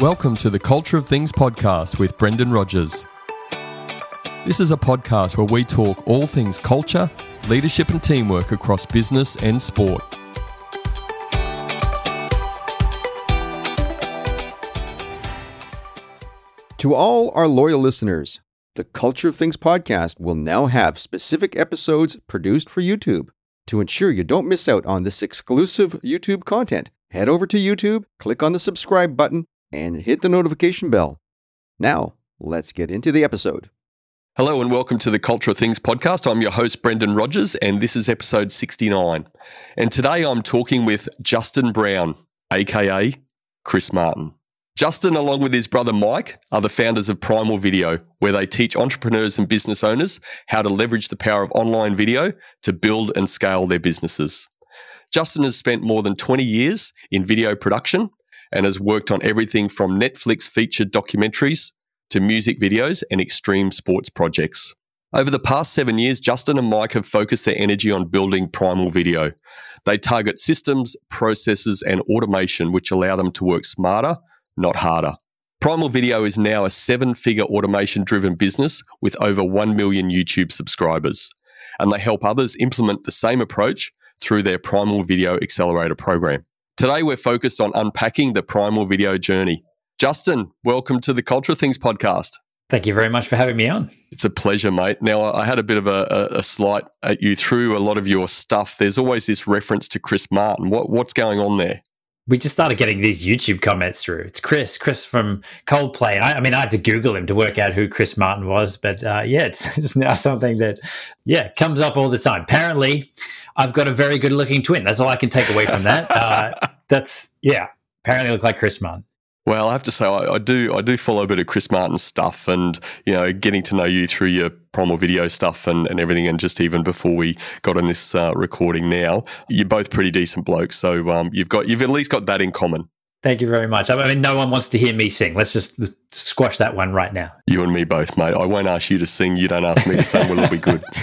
Welcome to the Culture of Things podcast with Brendan Rogers. This is a podcast where we talk all things culture, leadership, and teamwork across business and sport. To all our loyal listeners, the Culture of Things podcast will now have specific episodes produced for YouTube. To ensure you don't miss out on this exclusive YouTube content, head over to YouTube, click on the subscribe button, and hit the notification bell. Now, let's get into the episode. Hello and welcome to the Culture of Things podcast. I'm your host, Brendan Rogers, and this is episode 69. And today I'm talking with Justin Brown, aka Chris Martin. Justin, along with his brother Mike, are the founders of Primal Video, where they teach entrepreneurs and business owners how to leverage the power of online video to build and scale their businesses. Justin has spent more than 20 years in video production and has worked on everything from Netflix featured documentaries to music videos and extreme sports projects. Over the past seven years, Justin and Mike have focused their energy on building Primal Video. They target systems, processes, and automation which allow them to work smarter, not harder. Primal Video is now a seven figure automation driven business with over 1 million YouTube subscribers. And they help others implement the same approach through their Primal Video Accelerator program. Today, we're focused on unpacking the Primal Video journey. Justin, welcome to the Culture Things podcast. Thank you very much for having me on. It's a pleasure, mate. Now, I had a bit of a, a, a, slight at you through a lot of your stuff. There's always this reference to Chris Martin. What, what's going on there? We just started getting these YouTube comments through. It's Chris, Chris from Coldplay. I, I mean, I had to Google him to work out who Chris Martin was, but uh, yeah, it's, it's now something that, yeah, comes up all the time. Apparently, I've got a very good looking twin. That's all I can take away from that. Uh, that's, yeah, apparently look like Chris Martin. Well, I have to say, I, I, do I do follow a bit of Chris Martin stuff, and you know, getting to know you through your primal video stuff and, and everything, and just even before we got on this uh, recording now, you're both pretty decent blokes. So um, you've got you've at least got that in common. Thank you very much. I mean, no one wants to hear me sing. Let's just squash that one right now. You and me both, mate. I won't ask you to sing. You don't ask me to sing. We'll all be good.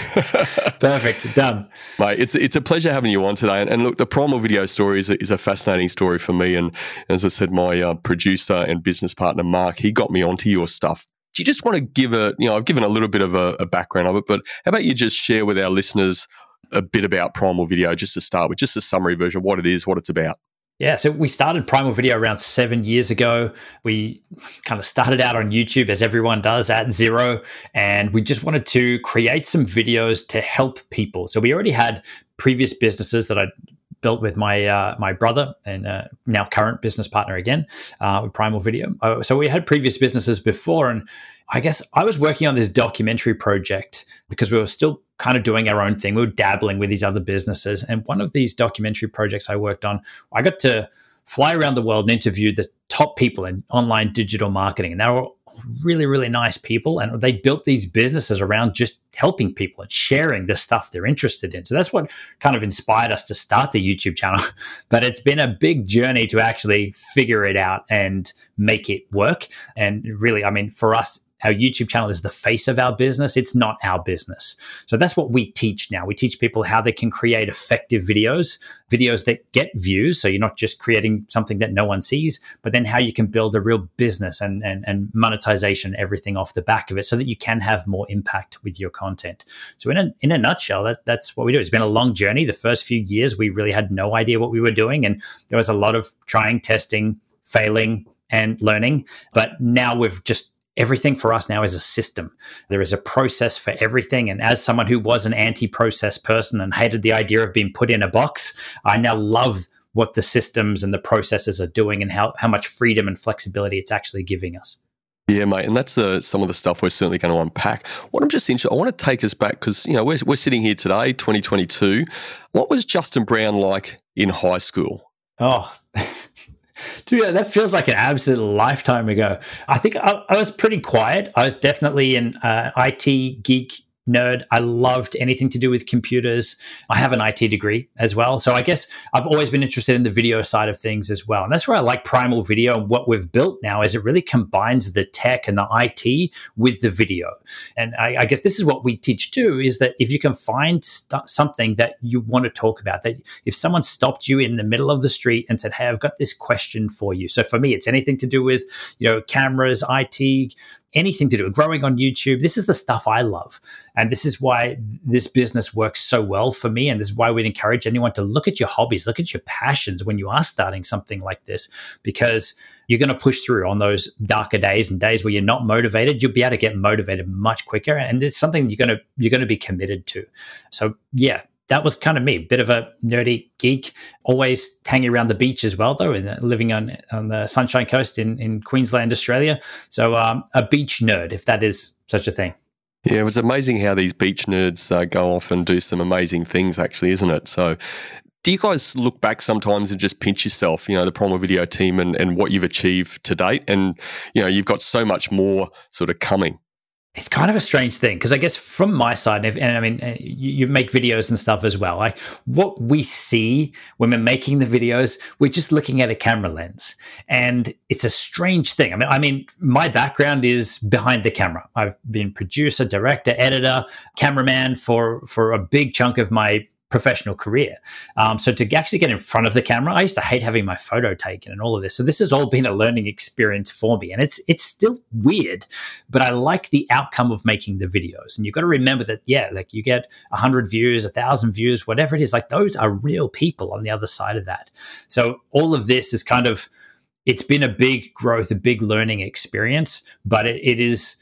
Perfect. Done. Mate, it's, it's a pleasure having you on today. And, and look, the Primal Video story is a, is a fascinating story for me. And as I said, my uh, producer and business partner, Mark, he got me onto your stuff. Do you just want to give a, you know, I've given a little bit of a, a background of it, but how about you just share with our listeners a bit about Primal Video just to start with, just a summary version of what it is, what it's about? Yeah, so we started Primal Video around seven years ago. We kind of started out on YouTube as everyone does at zero, and we just wanted to create some videos to help people. So we already had previous businesses that I built with my uh, my brother and uh, now current business partner again uh, with Primal Video. Uh, so we had previous businesses before, and I guess I was working on this documentary project because we were still kind of doing our own thing. We were dabbling with these other businesses, and one of these documentary projects I worked on, I got to fly around the world and interview the top people in online digital marketing, and they were really, really nice people. And they built these businesses around just helping people and sharing the stuff they're interested in. So that's what kind of inspired us to start the YouTube channel. But it's been a big journey to actually figure it out and make it work. And really, I mean, for us, our YouTube channel is the face of our business. It's not our business. So that's what we teach now. We teach people how they can create effective videos, videos that get views. So you're not just creating something that no one sees, but then how you can build a real business and, and, and monetization, everything off the back of it so that you can have more impact with your content. So in a, in a nutshell, that, that's what we do. It's been a long journey. The first few years, we really had no idea what we were doing. And there was a lot of trying, testing, failing, and learning. But now we've just everything for us now is a system. There is a process for everything. And as someone who was an anti process person and hated the idea of being put in a box, I now love what the systems and the processes are doing and how, how much freedom and flexibility it's actually giving us. Yeah, mate, and that's uh, some of the stuff we're certainly going to unpack. What I'm just interested, I want to take us back because you know we're we're sitting here today, 2022. What was Justin Brown like in high school? Oh, Dude, that feels like an absolute lifetime ago. I think I, I was pretty quiet. I was definitely an uh, IT geek nerd. I loved anything to do with computers. I have an IT degree as well. So I guess I've always been interested in the video side of things as well. And that's where I like Primal Video and what we've built now is it really combines the tech and the IT with the video. And I, I guess this is what we teach too is that if you can find st- something that you want to talk about, that if someone stopped you in the middle of the street and said, Hey, I've got this question for you. So for me, it's anything to do with, you know, cameras, IT, anything to do growing on YouTube. This is the stuff I love. And this is why this business works so well for me. And this is why we'd encourage anyone to look at your hobbies, look at your passions when you are starting something like this, because you're going to push through on those darker days and days where you're not motivated. You'll be able to get motivated much quicker. And it's something you're going to, you're going to be committed to. So yeah, that was kind of me, bit of a nerdy geek, always hanging around the beach as well, though, and living on on the Sunshine Coast in, in Queensland, Australia. So um, a beach nerd, if that is such a thing. Yeah, it was amazing how these beach nerds uh, go off and do some amazing things, actually, isn't it? So, do you guys look back sometimes and just pinch yourself, you know, the Primal Video team and, and what you've achieved to date? And, you know, you've got so much more sort of coming it's kind of a strange thing because I guess from my side, and, I mean, you, you, make videos and stuff as well. Like what we see when we're making the videos, we're just looking at a camera lens, and it's a strange thing. I mean, I mean, my background is behind the camera. I've been producer, director, editor, cameraman for for a big chunk of my professional career. Um, so to actually get in front of the camera, I used to hate having my photo taken and all of this. So this has all been a learning experience for me, and it's it's still weird, but I like the outcome of making the videos. And you've got to remember that, yeah, like you get hundred views, thousand views, whatever it is, like those are real people on the other side of that. So all of this is kind of it's been a big growth, a big learning experience, but it, it is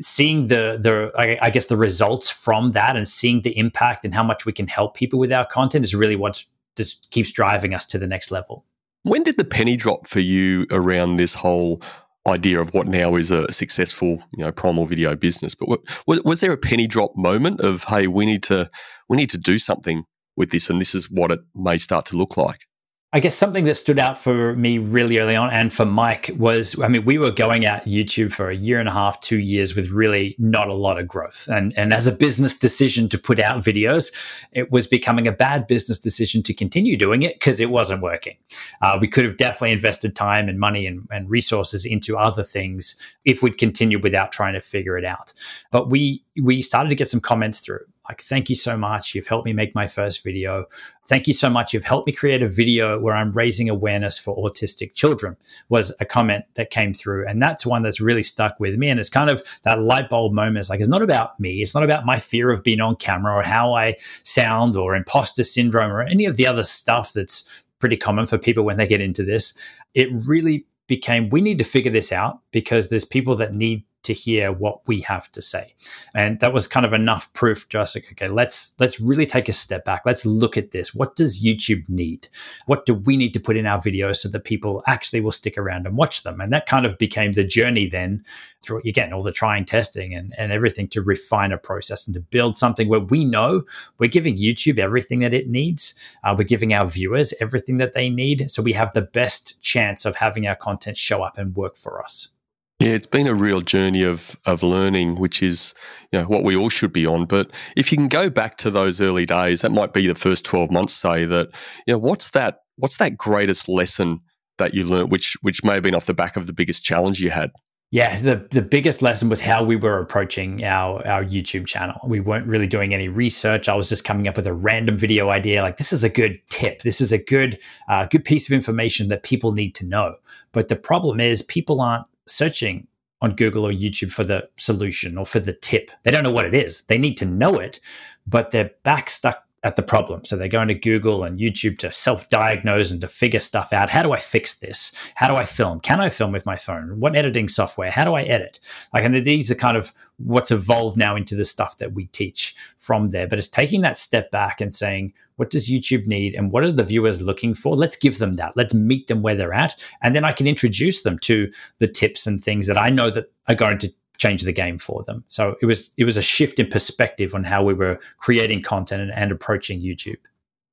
seeing the the I, guess the results from that and seeing the impact and how much we can help people with our content is really what just keeps driving us to the next level. When did the penny drop for you around this whole idea of what now is a successful, you know, primal video business? But what, was, was there a penny drop moment of hey, we need to we need to do something with this, and this is what it may start to look like? I guess something that stood out for me really early on and for Mike was I mean, we were going at YouTube for a year and a half, two years with really not a lot of growth. And, and as a business decision to put out videos, it was becoming a bad business decision to continue doing it because it wasn't working. Uh, we could have definitely invested time and money and, and resources into other things if we'd continued without trying to figure it out. But we we started to get some comments through like thank you so much. You've helped me make my first video. Thank you so much. You've helped me create a video where i'm raising awareness for autistic children was a comment that came through. And that's one that's really stuck with me. And it's kind of that light bulb moment. It's like it's not about me. It's not about my fear of being on camera or how i sound or imposter syndrome or any of the other stuff that's pretty common for people when they get into this. It really became we need to figure this out because there's people that need to hear what we have to say. And that was kind of enough proof just like okay let's let's really take a step back. Let's look at this. What does youtube need? What do we need to put in our videos so that people actually will stick around and watch them? And that kind of became the journey then through again all the trying testing and, and everything to refine a process and to build something where we know we're giving youtube everything that it needs. Uh, we're giving our viewers everything that they need. So we have the best chance of having our content show up and work for us yeah, it's been a real journey of of learning, which is you know what we all should be on. But if you can go back to those early days, that might be the first twelve months. Say that you know what's that what's that greatest lesson that you learned, which which may have been off the back of the biggest challenge you had. Yeah, the the biggest lesson was how we were approaching our our YouTube channel. We weren't really doing any research. I was just coming up with a random video idea, like this is a good tip, this is a good uh, good piece of information that people need to know. But the problem is, people aren't searching on Google or YouTube for the solution or for the tip. They don't know what it is. They need to know it, but they're back stuck at the problem. So they're going to Google and YouTube to self diagnose and to figure stuff out. How do I fix this? How do I film? Can I film with my phone? What editing software? How do I edit? Like, and these are kind of what's evolved now into the stuff that we teach from there. But it's taking that step back and saying, what does YouTube need and what are the viewers looking for? Let's give them that. Let's meet them where they're at. And then I can introduce them to the tips and things that I know that are going to change the game for them. So it was it was a shift in perspective on how we were creating content and, and approaching YouTube.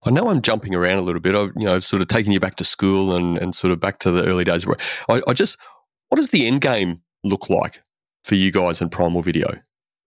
I know I'm jumping around a little bit. I, you know, I've sort of taking you back to school and, and sort of back to the early days. I, I just, what does the end game look like for you guys in Primal Video?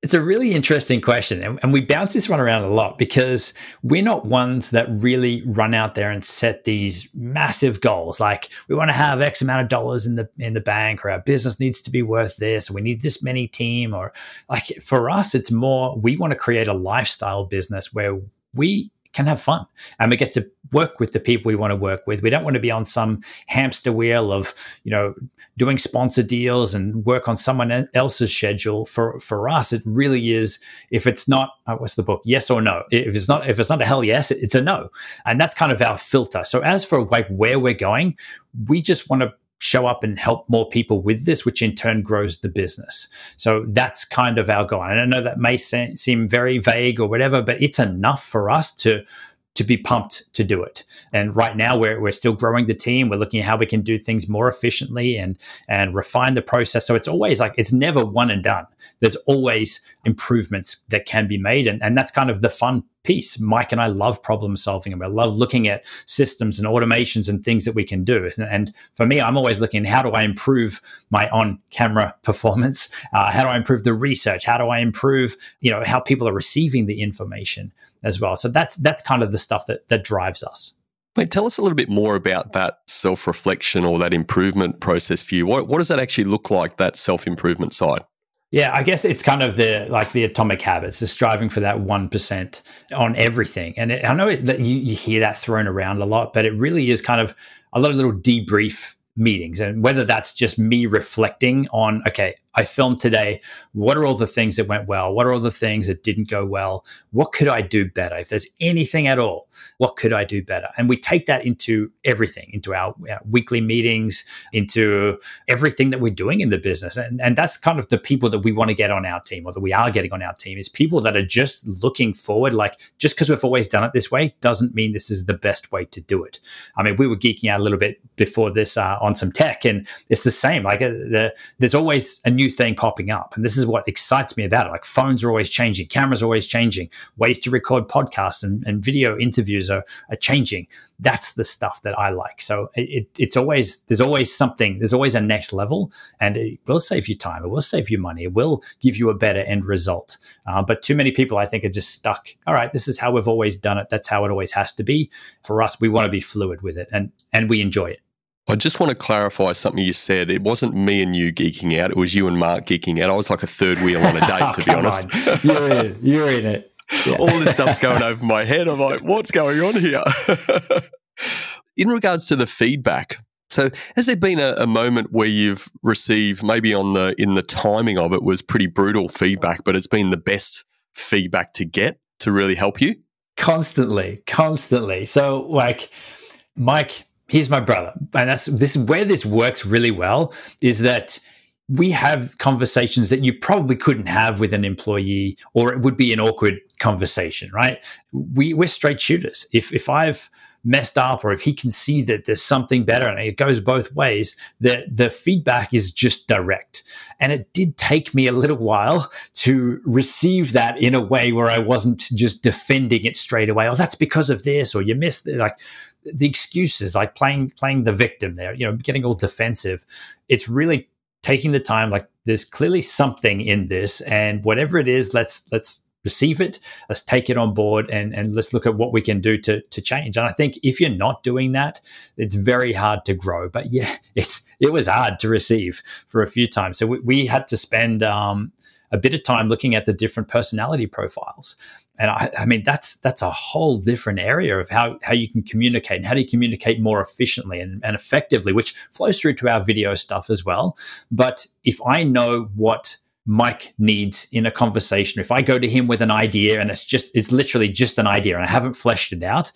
It's a really interesting question. And, and, we bounce this one around a lot because we're not ones that really run out there and set these massive goals. Like we want to have X amount of dollars in the in the bank, or our business needs to be worth this, or we need this many team, or like for us, it's more we want to create a lifestyle business where we can have fun and we get to work with the people we want to work with. We don't want to be on some hamster wheel of, you know, doing sponsor deals and work on someone else's schedule. For for us, it really is if it's not uh, what's the book? Yes or no. If it's not if it's not a hell yes, it's a no. And that's kind of our filter. So as for like where we're going, we just want to show up and help more people with this, which in turn grows the business. So that's kind of our goal. And I know that may seem very vague or whatever, but it's enough for us to to be pumped to do it. And right now we're, we're still growing the team. We're looking at how we can do things more efficiently and and refine the process. So it's always like it's never one and done. There's always improvements that can be made. And, and that's kind of the fun piece. Mike and I love problem solving and we love looking at systems and automations and things that we can do. And, for me, I'm always looking how do I improve my on camera performance? Uh, how do I improve the research? How do I improve, you know, how people are receiving the information as well? So that's, that's kind of the stuff that, that drives us. Wait, tell us a little bit more about that self reflection or that improvement process for you. What, what does that actually look like, that self improvement side? Yeah, I guess it's kind of the like the atomic habits, the striving for that one percent on everything. And it, I know it, that you, you hear that thrown around a lot, but it really is kind of a lot of little debrief meetings and whether that's just me reflecting on okay i filmed today. What are all the things that went well? What are all the things that didn't go well? What could i do better? If there's anything at all what could i do better? And we take that into everything into our, our weekly meetings into everything that we're doing in the business. And, and that's kind of the people that we want to get on our team or that we are getting on our team is people that are just looking forward like just because we've always done it this way doesn't mean this is the best way to do it. I mean we were geeking out a little bit before this uh, on some tech, and it's the same. Like uh, the, there's always a new thing popping up, and this is what excites me about it. Like phones are always changing, cameras are always changing, ways to record podcasts and, and video interviews are, are changing. That's the stuff that I like. So it, it's always there's always something. There's always a next level, and it will save you time. It will save you money. It will give you a better end result. Uh, but too many people, I think, are just stuck. All right, this is how we've always done it. That's how it always has to be. For us, we want to be fluid with it, and and we enjoy it. I just want to clarify something you said. It wasn't me and you geeking out. It was you and Mark geeking out. I was like a third wheel on a date, to be oh, honest. You're in it. You're in it. Yeah. All this stuff's going over my head. I'm like, what's going on here? in regards to the feedback, so has there been a, a, moment where you've received maybe on the in the timing of it was pretty brutal feedback, but it's been the best feedback to get to really help you? Constantly, constantly. So like Mike he's my brother. And that's this is where this works really well is that we have conversations that you probably couldn't have with an employee or it would be an awkward conversation right? We, we're straight shooters. If if i've messed up or if he can see that there's something better and it goes both ways the the feedback is just direct. And it did take me a little while to receive that in a way where i wasn't just defending it straight away. Oh that's because of this or you missed it. like the excuses, like playing playing the victim there, you know, getting all defensive. It's really taking the time. Like there's clearly something in this, and whatever it is, let's let's receive it. Let's take it on board, and and let's look at what we can do to to change. And I think if you're not doing that, it's very hard to grow. But yeah, it's it was hard to receive for a few times. So we, we had to spend. Um, a bit of time looking at the different personality profiles and I, I, mean that's that's a whole different area of how how you can communicate and how do you communicate more efficiently and, and effectively which flows through to our video stuff as well. But if i know what mike needs in a conversation if i go to him with an idea and it's just it's literally just an idea and i haven't fleshed it out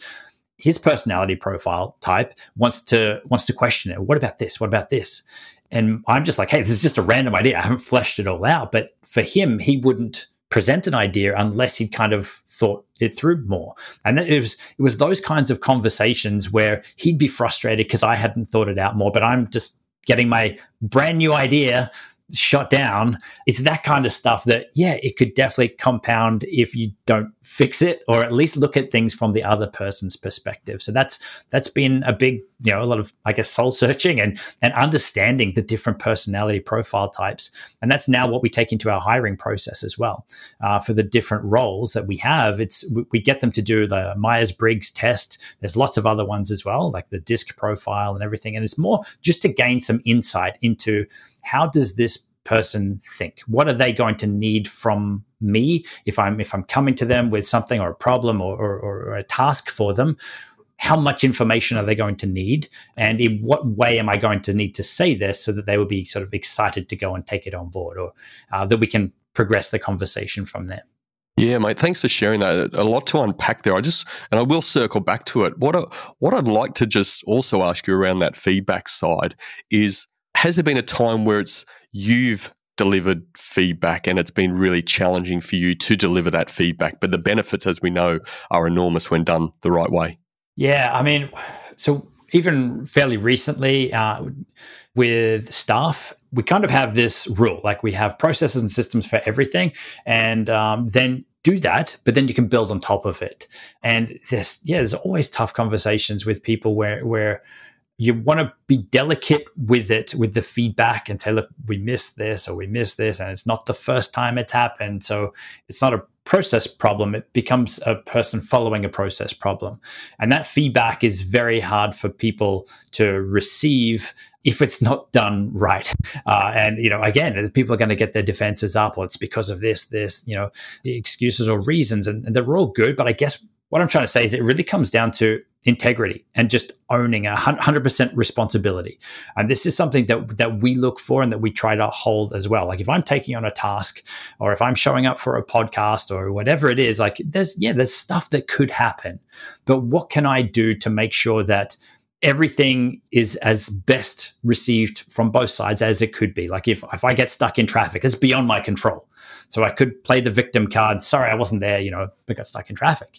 his personality profile type wants to wants to question it. What about this? What about this? And i'm just like hey this is just a random idea. I haven't fleshed it all out. But for him he wouldn't present an idea unless he'd kind of thought it through more. And it was it was those kinds of conversations where he'd be frustrated because I hadn't thought it out more, but I'm just getting my brand new idea shot down. It's that kind of stuff that, yeah, it could definitely compound if you don't fix it or at least look at things from the other person's perspective. So that's that's been a big you know a lot of I guess soul searching and and understanding the different personality profile types, and that's now what we take into our hiring process as well uh, for the different roles that we have. It's we get them to do the Myers Briggs test. There's lots of other ones as well, like the disc profile and everything, and it's more just to gain some insight into how does this person think what are they going to need from me if i'm if i'm coming to them with something or a problem or, or, or a task for them how much information are they going to need and in what way am i going to need to say this so that they will be sort of excited to go and take it on board or uh, that we can progress the conversation from there yeah, mate. Thanks for sharing that. A lot to unpack there. I just, and I will circle back to it. What, what I'd like to just also ask you around that feedback side is, has there been a time where it's you've delivered feedback and it's been really challenging for you to deliver that feedback, but the benefits, as we know, are enormous when done the right way? Yeah, I mean, so even fairly recently uh, with staff, we kind of have this rule like we have processes and systems for everything. And um, then do that, but then you can build on top of it. And there's, yeah, there's always tough conversations with people where, where, you want to be delicate with it, with the feedback, and say, look, we missed this or we missed this, and it's not the first time it's happened. So it's not a process problem. It becomes a person following a process problem. And that feedback is very hard for people to receive if it's not done right. Uh, and, you know, again, people are going to get their defenses up, or it's because of this, this, you know, excuses or reasons. And, and they're all good. But I guess what I'm trying to say is it really comes down to integrity and just owning a hundred percent responsibility. And this is something that that we look for and that we try to hold as well. Like if I'm taking on a task or if I'm showing up for a podcast or whatever it is, like there's yeah, there's stuff that could happen. But what can I do to make sure that everything is as best received from both sides as it could be. Like if, if I get stuck in traffic, it's beyond my control. So I could play the victim card. Sorry, I wasn't there, you know, but got stuck in traffic.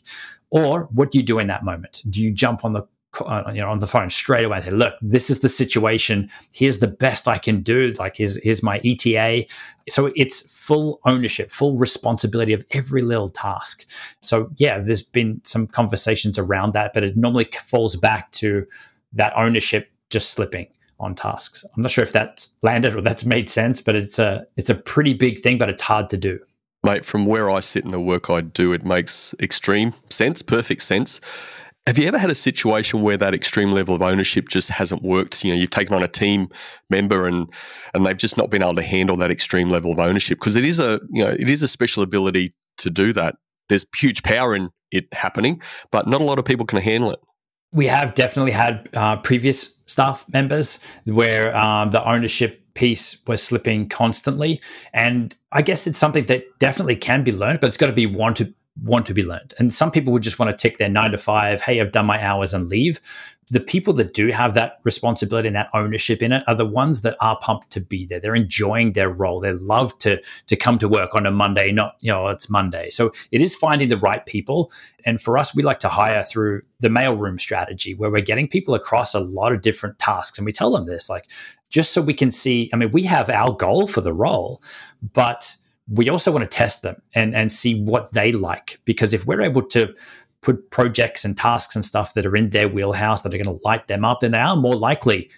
Or what do you do in that moment? Do you jump on the uh, you know on the phone straight away and say, "Look, this is the situation. Here's the best I can do. Like here's here's my ETA." So it's full ownership, full responsibility of every little task. So yeah, there's been some conversations around that, but it normally falls back to that ownership just slipping on tasks. I'm not sure if that's landed or that's made sense, but it's a it's a pretty big thing, but it's hard to do. Mate, from where I sit in the work I do, it makes extreme sense, perfect sense. Have you ever had a situation where that extreme level of ownership just hasn't worked? You know, you've taken on a team member and and they've just not been able to handle that extreme level of ownership because it is a you know it is a special ability to do that. There's huge power in it happening, but not a lot of people can handle it we have definitely had uh, previous staff members where um, the ownership piece was slipping constantly, and I guess it's something that definitely can be learned, but it's got to be wanted want to be learned. And some people would just want to tick their nine to five, hey, I've done my hours and leave. The people that do have that responsibility and that ownership in it are the ones that are pumped to be there. They're enjoying their role. They love to to come to work on a Monday, not, you know, it's Monday. So it is finding the right people. And for us, we like to hire through the mailroom strategy where we're getting people across a lot of different tasks. And we tell them this, like, just so we can see, I mean, we have our goal for the role, but we also want to test them and and see what they like. Because if we're able to put projects and tasks and stuff that are in their wheelhouse that are going to light them up then they are more likely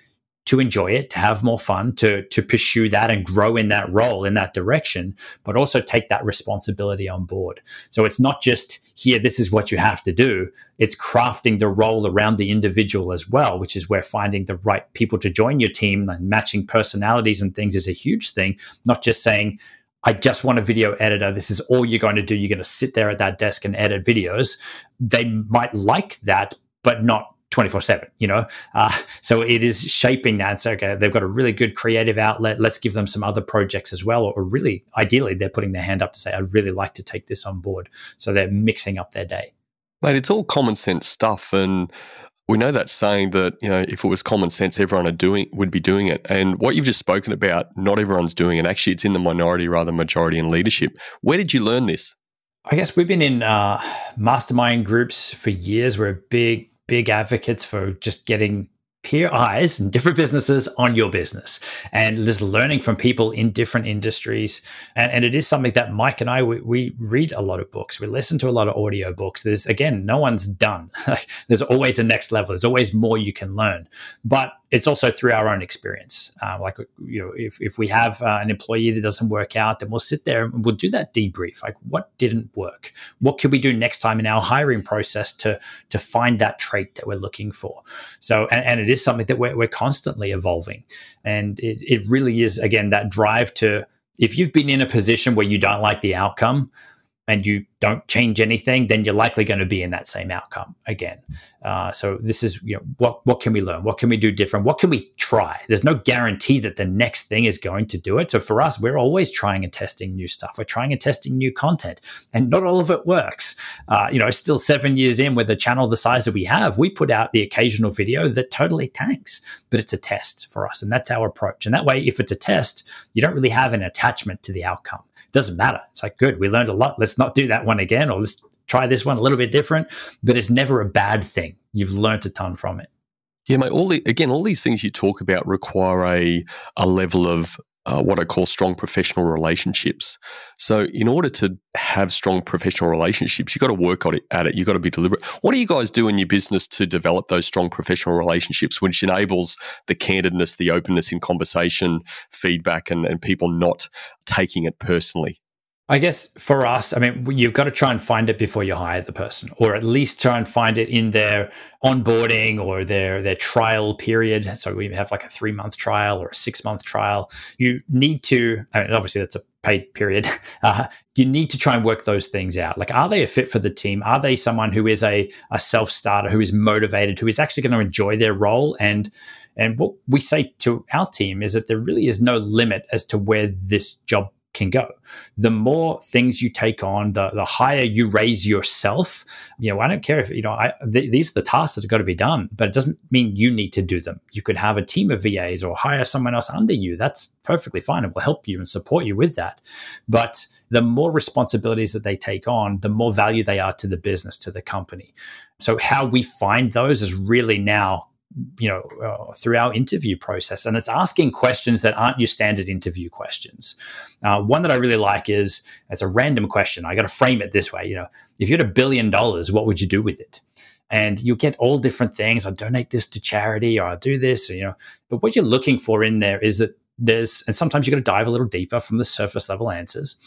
to enjoy it to have more fun to to pursue that and grow in that role in that direction but also take that responsibility on board. So it's not just here this is what you have to do. It's crafting the role around the individual as well which is where finding the right people to join your team and matching personalities and things is a huge thing not just saying I just want a video editor. This is all you're going to do. You're going to sit there at that desk and edit videos. They might like that, but not 24 7 you know uh, so it is shaping that so okay they've got a really good creative outlet let's give them some other projects as well or really ideally they're putting their hand up to say i'd really like to take this on board so they're mixing up their day Mate, it's all common sense stuff. And we know that saying that you know if it was common sense everyone are doing would be doing it. And what you've just spoken about not everyone's doing it. Actually it's in the minority rather than majority in leadership. Where did you learn this? I guess we've been in uh, mastermind groups for years. We're big big advocates for just getting peer eyes and different businesses on your business and just learning from people in different industries. And, and it is something that Mike and I, we, we read a lot of books. We listen to a lot of audio books. There's, again, no one's done. There's always a next level. There's always more you can learn. But it's also through our own experience. Uh, like, you know, if, if we have uh, an employee that doesn't work out, then we'll sit there and we'll do that debrief. Like, what didn't work? What can we do next time in our hiring process to, to find that trait that we're looking for? So, and, and it is something that we're, we're constantly evolving. And it, it really is, again, that drive to, if you've been in a position where you don't like the outcome, and you don't change anything, then you're likely going to be in that same outcome again. Uh, so this is, you know, what what can we learn? What can we do different? What can we try? There's no guarantee that the next thing is going to do it. So for us, we're always trying and testing new stuff. We're trying and testing new content, and not all of it works. Uh, you know, still seven years in with the channel the size that we have, we put out the occasional video that totally tanks, but it's a test for us, and that's our approach. And that way, if it's a test, you don't really have an attachment to the outcome doesn't matter. It's like, good, we learned a lot. Let's not do that one again, or let's try this one a little bit different. But it's never a bad thing. You've learned a ton from it. Yeah, mate. All the, again, all these things you talk about require a a level of uh, what I call strong professional relationships. So, in order to have strong professional relationships, you've got to work on it, at it. You've got to be deliberate. What do you guys do in your business to develop those strong professional relationships, which enables the candidness, the openness in conversation, feedback, and, and people not taking it personally? I guess for us, I mean, you've got to try and find it before you hire the person, or at least try and find it in their onboarding or their their trial period. So we have like a three month trial or a six month trial. You need to, I mean, obviously that's a paid period. Uh, you need to try and work those things out. Like, are they a fit for the team? Are they someone who is a a self starter, who is motivated, who is actually going to enjoy their role and and what we say to our team is that there really is no limit as to where this job can go. The more things you take on, the the higher you raise yourself. You know, I don't care if you know I, th- these are the tasks that have got to be done, but it doesn't mean you need to do them. You could have a team of VAs or hire someone else under you. That's perfectly fine and will help you and support you with that. But the more responsibilities that they take on, the more value they are to the business, to the company. So how we find those is really now you know uh, through our interview process and it's asking questions that aren't your standard interview questions. Uh, one that i really like is it's a random question. I got to frame it this way you know if you had a billion dollars what would you do with it? And you'll get all different things i'll donate this to charity or i'll do this or, you know. But what you're looking for in there is that there's and sometimes you got to dive a little deeper from the surface level answers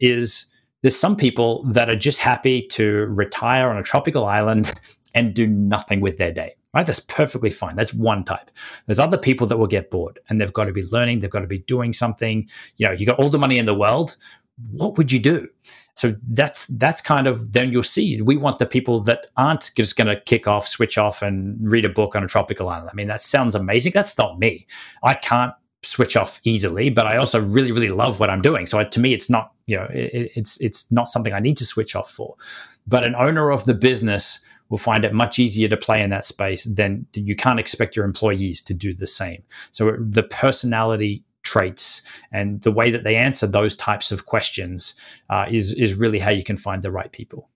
is there's some people that are just happy to retire on a tropical island and do nothing with their day right? That's perfectly fine. That's one type. There's other people that will get bored and they've got to be learning, they've got to be doing something. You know, you got all the money in the world. What would you do? So that's that's kind of then you'll see we want the people that aren't just going to kick off, switch off, and read a book on a tropical island. I mean, that sounds amazing. That's not me. I can't switch off easily, but I also really really love what I'm doing. So to me, it's not you know it, it's it's not something I need to switch off for. But an owner of the business will find it much easier to play in that space than you can't expect your employees to do the same. So the personality traits and the way that they answer those types of questions uh, is is really how you can find the right people.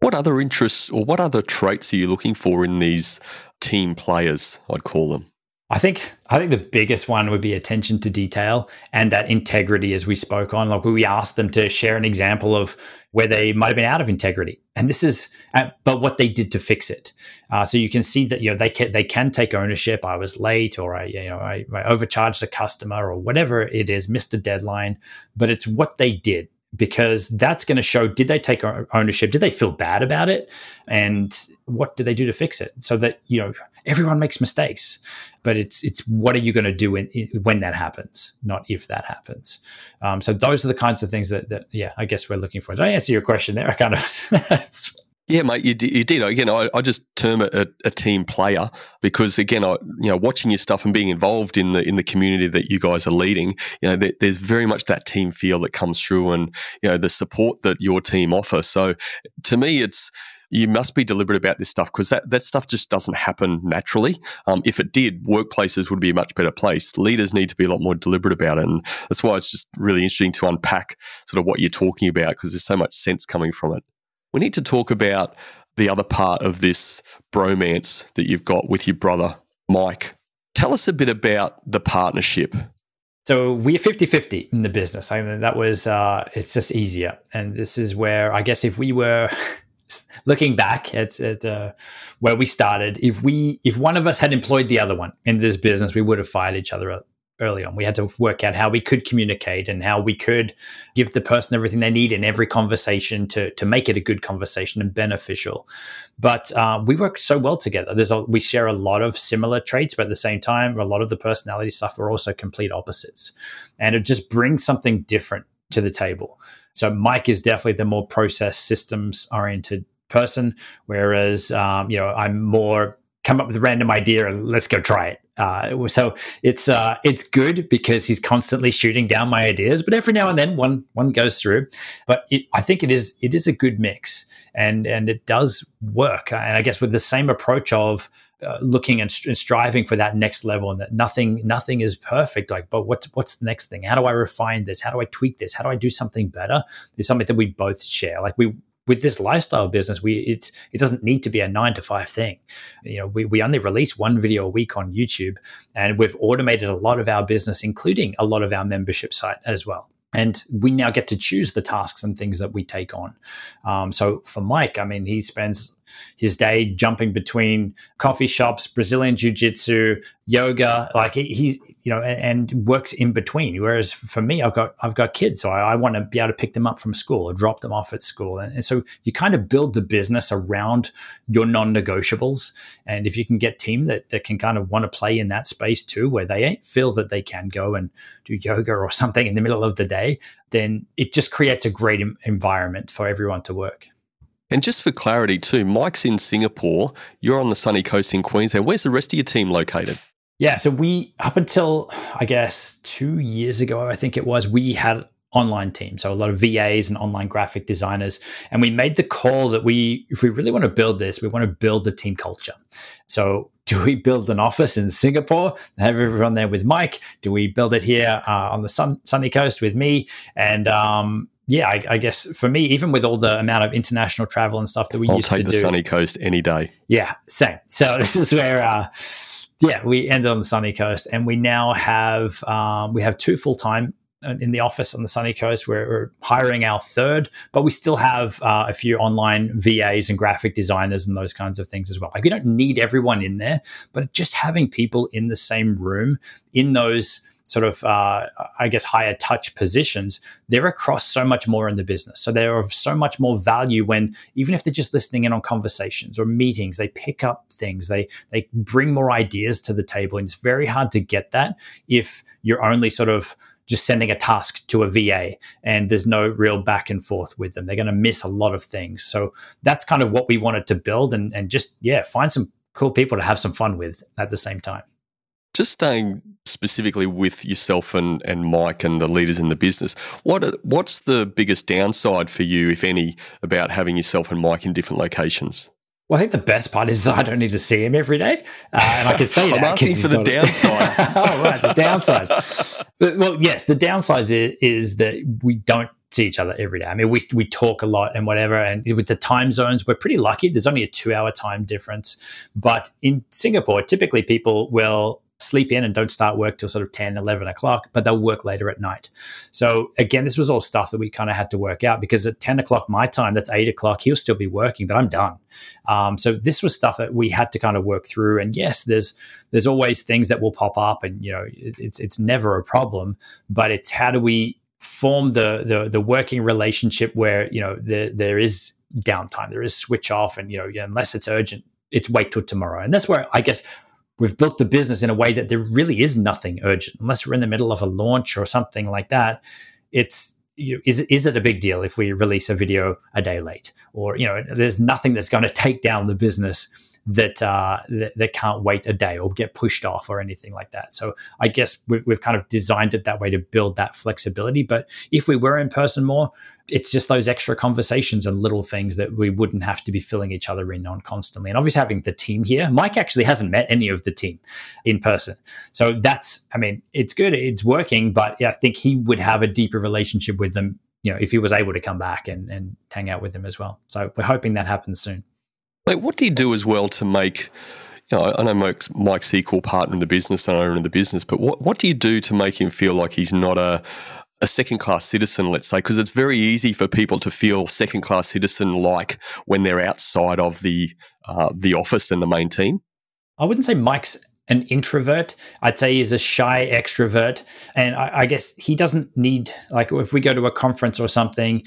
What other interests or what other traits are you looking for in these team players? I'd call them. I think I think the biggest one would be attention to detail and that integrity, as we spoke on. Like we asked them to share an example of where they might have been out of integrity, and this is, uh, but what they did to fix it. Uh, so you can see that you know they can they can take ownership. I was late, or I you know I, I overcharged a customer, or whatever it is, missed a deadline. But it's what they did because that's going to show did they take ownership? Did they feel bad about it? And what do they do to fix it? So that you know everyone makes mistakes but it's it's what are you going to do when, when that happens not if that happens. Um, so those are the kinds of things that, that yeah i guess we're looking for. Did i answer your question there? I kind of Yeah, mate, you did. You did. Again, I, I just term it a, a, team player because, again, I you know watching your stuff and being involved in the in the community that you guys are leading, you know, there, there's very much that team feel that comes through, and you know the support that your team offer. So, to me, it's you must be deliberate about this stuff because that, that stuff just doesn't happen naturally. Um, if it did, workplaces would be a much better place. Leaders need to be a lot more deliberate about it. And that's why it's just really interesting to unpack sort of what you're talking about because there's so much sense coming from it. We need to talk about the other part of this bromance that you've got with your brother, Mike. Tell us a bit about the partnership. So we're 50 50 in the business. I mean, that was, uh, it's just easier. And this is where I guess if we were looking back at, at uh, where we started, if we, if one of us had employed the other one in this business, we would have fired each other early on. We had to work out how we could communicate and how we could give the person everything they need in every conversation to to make it a good conversation and beneficial. But uh, we work so well together. There's a, we share a lot of similar traits, but at the same time, a lot of the personality stuff are also complete opposites, and it just brings something different to the table. So Mike is definitely the more process systems oriented person, whereas um, you know I'm more come up with a random idea and let's go try it. Uh, so it's uh, it's good because he's constantly shooting down my ideas, but every now and then one one goes through. But it, I think it is it is a good mix, and and it does work. And I guess with the same approach of uh, looking and, and, striving for that next level, and that nothing nothing is perfect. Like, but what's what's the next thing? How do I refine this? How do I tweak this? How do I do something better? Is something that we both share. Like we with this lifestyle business, we it it doesn't need to be a nine to five thing. You know, we, we only release one video a week on YouTube, and we've automated a lot of our business, including a lot of our membership site as well. And we now get to choose the tasks and things that we take on. Um, so for Mike, I mean, he spends his day jumping between coffee shops, Brazilian jiu jitsu, yoga. Like he's, you know, and works in between. Whereas for me, I've got I've got kids, so I, I want to be able to pick them up from school or drop them off at school. And, and so you kind of build the business around your non-negotiables. And if you can get team that that can kind of want to play in that space too, where they feel that they can go and do yoga or something in the middle of the day, then it just creates a great environment for everyone to work. And just for clarity, too, Mike's in Singapore. You're on the sunny coast in Queensland. Where's the rest of your team located? Yeah, so we up until I guess two years ago, I think it was, we had online team so a lot of vas and online graphic designers and we made the call that we if we really want to build this we want to build the team culture so do we build an office in singapore and have everyone there with mike do we build it here uh, on the sun, sunny coast with me and um, yeah, I, I, guess for me, even with all the amount of international travel and stuff that we I'll used to do, I'll take the sunny coast any day. Yeah, same. So this is where, uh, yeah, we ended on the sunny coast, and we now have um, we have two full time in the office on the sunny coast. We're, we're hiring our third, but we still have uh, a few online VAs and graphic designers and those kinds of things as well. Like we don't need everyone in there, but just having people in the same room in those sort of, uh, I guess, higher touch positions, they're across so much more in the business. So they're of so much more value when, even if they're just listening in on conversations or meetings, they pick up things, they they bring more ideas to the table, and it's very hard to get that if you're only sort of just sending a task to a VA and there's no real back and forth with them. They're going to miss a lot of things. So that's kind of what we wanted to build and, and just, yeah, find some cool people to have some fun with at the same time. Just staying specifically with yourself and, and Mike and the leaders in the business, what what's the biggest downside for you, if any, about having yourself and Mike in different locations? Well, I think the best part is that I don't need to see him every day, uh, and I can say I'm that. asking for the downside. oh, right, the downside. but, well, yes, the downside is, is that we don't see each other every day. I mean, we we talk a lot and whatever. And with the time zones, we're pretty lucky. There's only a two hour time difference, but in Singapore, typically people will sleep in and don't start work till sort of 10, 11 o'clock, but they'll work later at night. So again, this was all stuff that we kind of had to work out because at 10 o'clock my time, that's eight o'clock, he'll still be working, but I'm done. Um, so this was stuff that we had to kind of work through. And yes, there's there's always things that will pop up and you know, it's it's never a problem, but it's how do we form the the, the working relationship where, you know, there there is downtime, there is switch off and you know, unless it's urgent, it's wait till tomorrow. And that's where I guess we've built the business in a way that there really is nothing urgent. Unless we're in the middle of a launch or something like that it's you know, is is it a big deal if we release a video a day late? Or you know there's nothing that's going to take down the business that, uh, that, that can't wait a day or get pushed off or anything like that. So I guess we've, we've kind of designed it that way to build that flexibility. But if we were in person more, it's just those extra conversations and little things that we wouldn't have to be filling each other in on constantly. And obviously having the team here, Mike actually hasn't met any of the team in person. So that's, I mean, it's good, it's working, but I think he would have a deeper relationship with them, you know, if he was able to come back and, and hang out with them as well. So we're hoping that happens soon. Like, what do you do as well to make you know, I know Mike's, Mike's equal partner in the business and owner in the business, but what, what do you do to make him feel like he's not a, a second class citizen, let's say, because it's very easy for people to feel second class citizen like when they're outside of the uh, the office and the main team? I wouldn't say Mike's an introvert. I'd say he's a shy extrovert. And I, I, guess he doesn't need, like, if we go to a conference or something,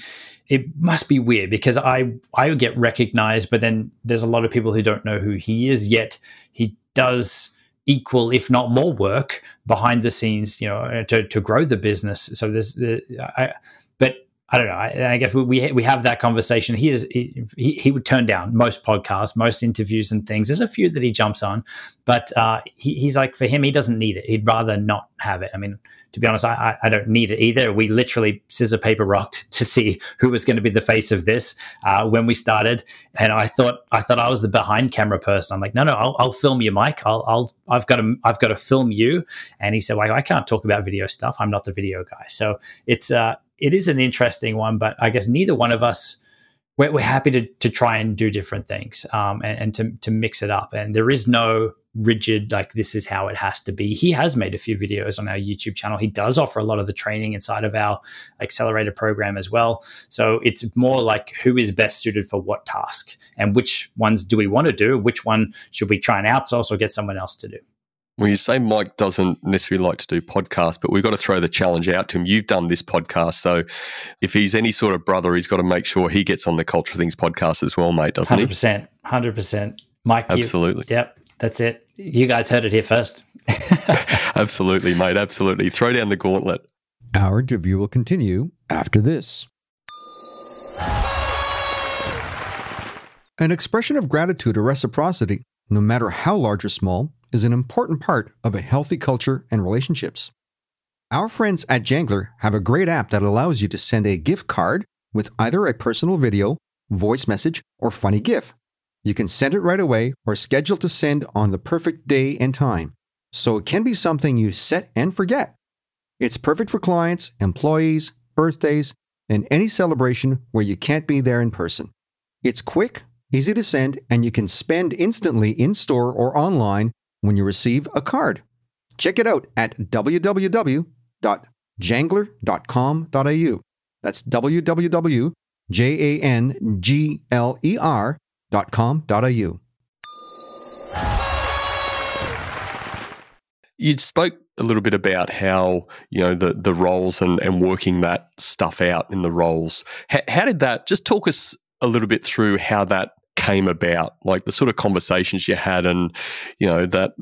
it must be weird because I, I get recognized, but then there's a lot of people who don't know who he is, yet he does equal, if not more work behind the scenes, you know, to, to grow the business. So there's, I, but I don't know. I, I, guess we we have that conversation. He, is, he, he would turn down most podcasts, most interviews, and things. There's a few that he jumps on, but uh, he, he's like for him, he doesn't need it. He'd rather not have it. I mean, to be honest, I, I don't need it either. We literally scissor paper rocked to see who was going to be the face of this uh, when we started, and I thought I thought I was the behind camera person. I'm like, no, no, I'll, I'll film you, Mike. I'll, I'll I've got to I've got to film you. And he said, well, I can't talk about video stuff. I'm not the video guy. So it's uh it is an interesting one, but I guess neither one of us we're, we're happy to to try and do different things um, and, and to to mix it up. And there is no rigid like this is how it has to be. He has made a few videos on our YouTube channel. He does offer a lot of the training inside of our accelerator program as well. So it's more like who is best suited for what task and which ones do we want to do? Which one should we try and outsource or get someone else to do? Well, you say Mike doesn't necessarily like to do podcasts, but we've got to throw the challenge out to him. You've done this podcast, so if he's any sort of brother, he's got to make sure he gets on the Culture Things podcast as well, mate, doesn't 100%, he? 100%. 100%. Mike, absolutely. You, yep, that's it. You guys heard it here first. absolutely, mate. Absolutely. Throw down the gauntlet. Our interview will continue after this. An expression of gratitude or reciprocity, no matter how large or small, is an important part of a healthy culture and relationships. Our friends at Jangler have a great app that allows you to send a gift card with either a personal video, voice message, or funny GIF. You can send it right away or schedule to send on the perfect day and time, so it can be something you set and forget. It's perfect for clients, employees, birthdays, and any celebration where you can't be there in person. It's quick, easy to send, and you can spend instantly in store or online when you receive a card. Check it out at www.jangler.com.au. That's www.jangler.com.au. You spoke a little bit about how you know the the roles and and working that stuff out in the roles. How, how did that? Just talk us a little bit through how that came about, like the sort of conversations you had, and you know that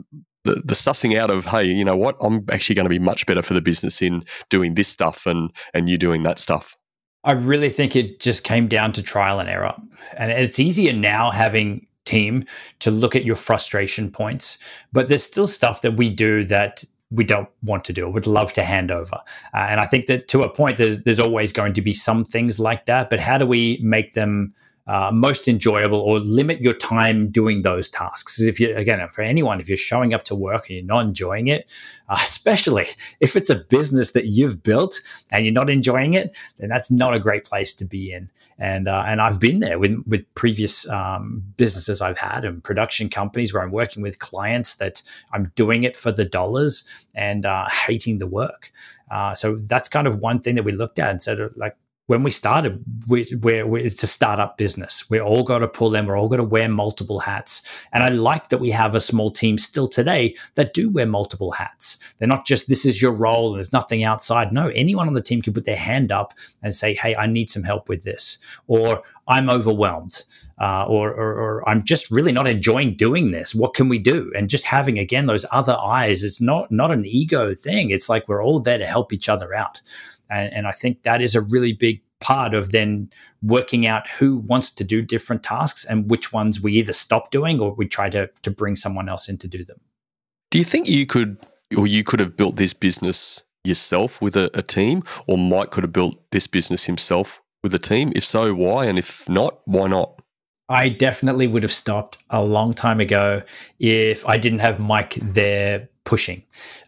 the, the sussing out of hey, you know what, I'm actually going to be much better for the business in doing this stuff and and you doing that stuff. I really think it just came down to trial and error, and it's easier now having team to look at your frustration points, but there's still stuff that we do that we don't want to do. Would love to hand over, uh, and I think that to a point, there's there's always going to be some things like that. But how do we make them uh, most enjoyable or limit your time doing those tasks. If you, again, for anyone, if you're showing up to work and you're not enjoying it, uh, especially if it's a business that you've built and you're not enjoying it, then that's not a great place to be in. And, uh, and I've been there with, with previous um, businesses I've had and production companies where I'm working with clients that I'm doing it for the dollars and uh, hating the work. Uh, so that's kind of one thing that we looked at and said, like, when we started, we, we're, we're, it's a startup business. We're all got to pull in. We're all got to wear multiple hats. And I like that we have a small team still today that do wear multiple hats. They're not just this is your role and there's nothing outside. No, anyone on the team can put their hand up and say, "Hey, I need some help with this," or "I'm overwhelmed," uh, or, or, or I'm just really not enjoying doing this. What can we do? And just having again those other eyes is not not an ego thing. It's like we're all there to help each other out. And, and I think that is a really big part of then working out who wants to do different tasks and which ones we either stop doing or we try to, to bring someone else in to do them. Do you think you could, or you could have built this business yourself with a, a team, or Mike could have built this business himself with a team? If so, why? And if not, why not? I definitely would have stopped a long time ago if I didn't have Mike there pushing.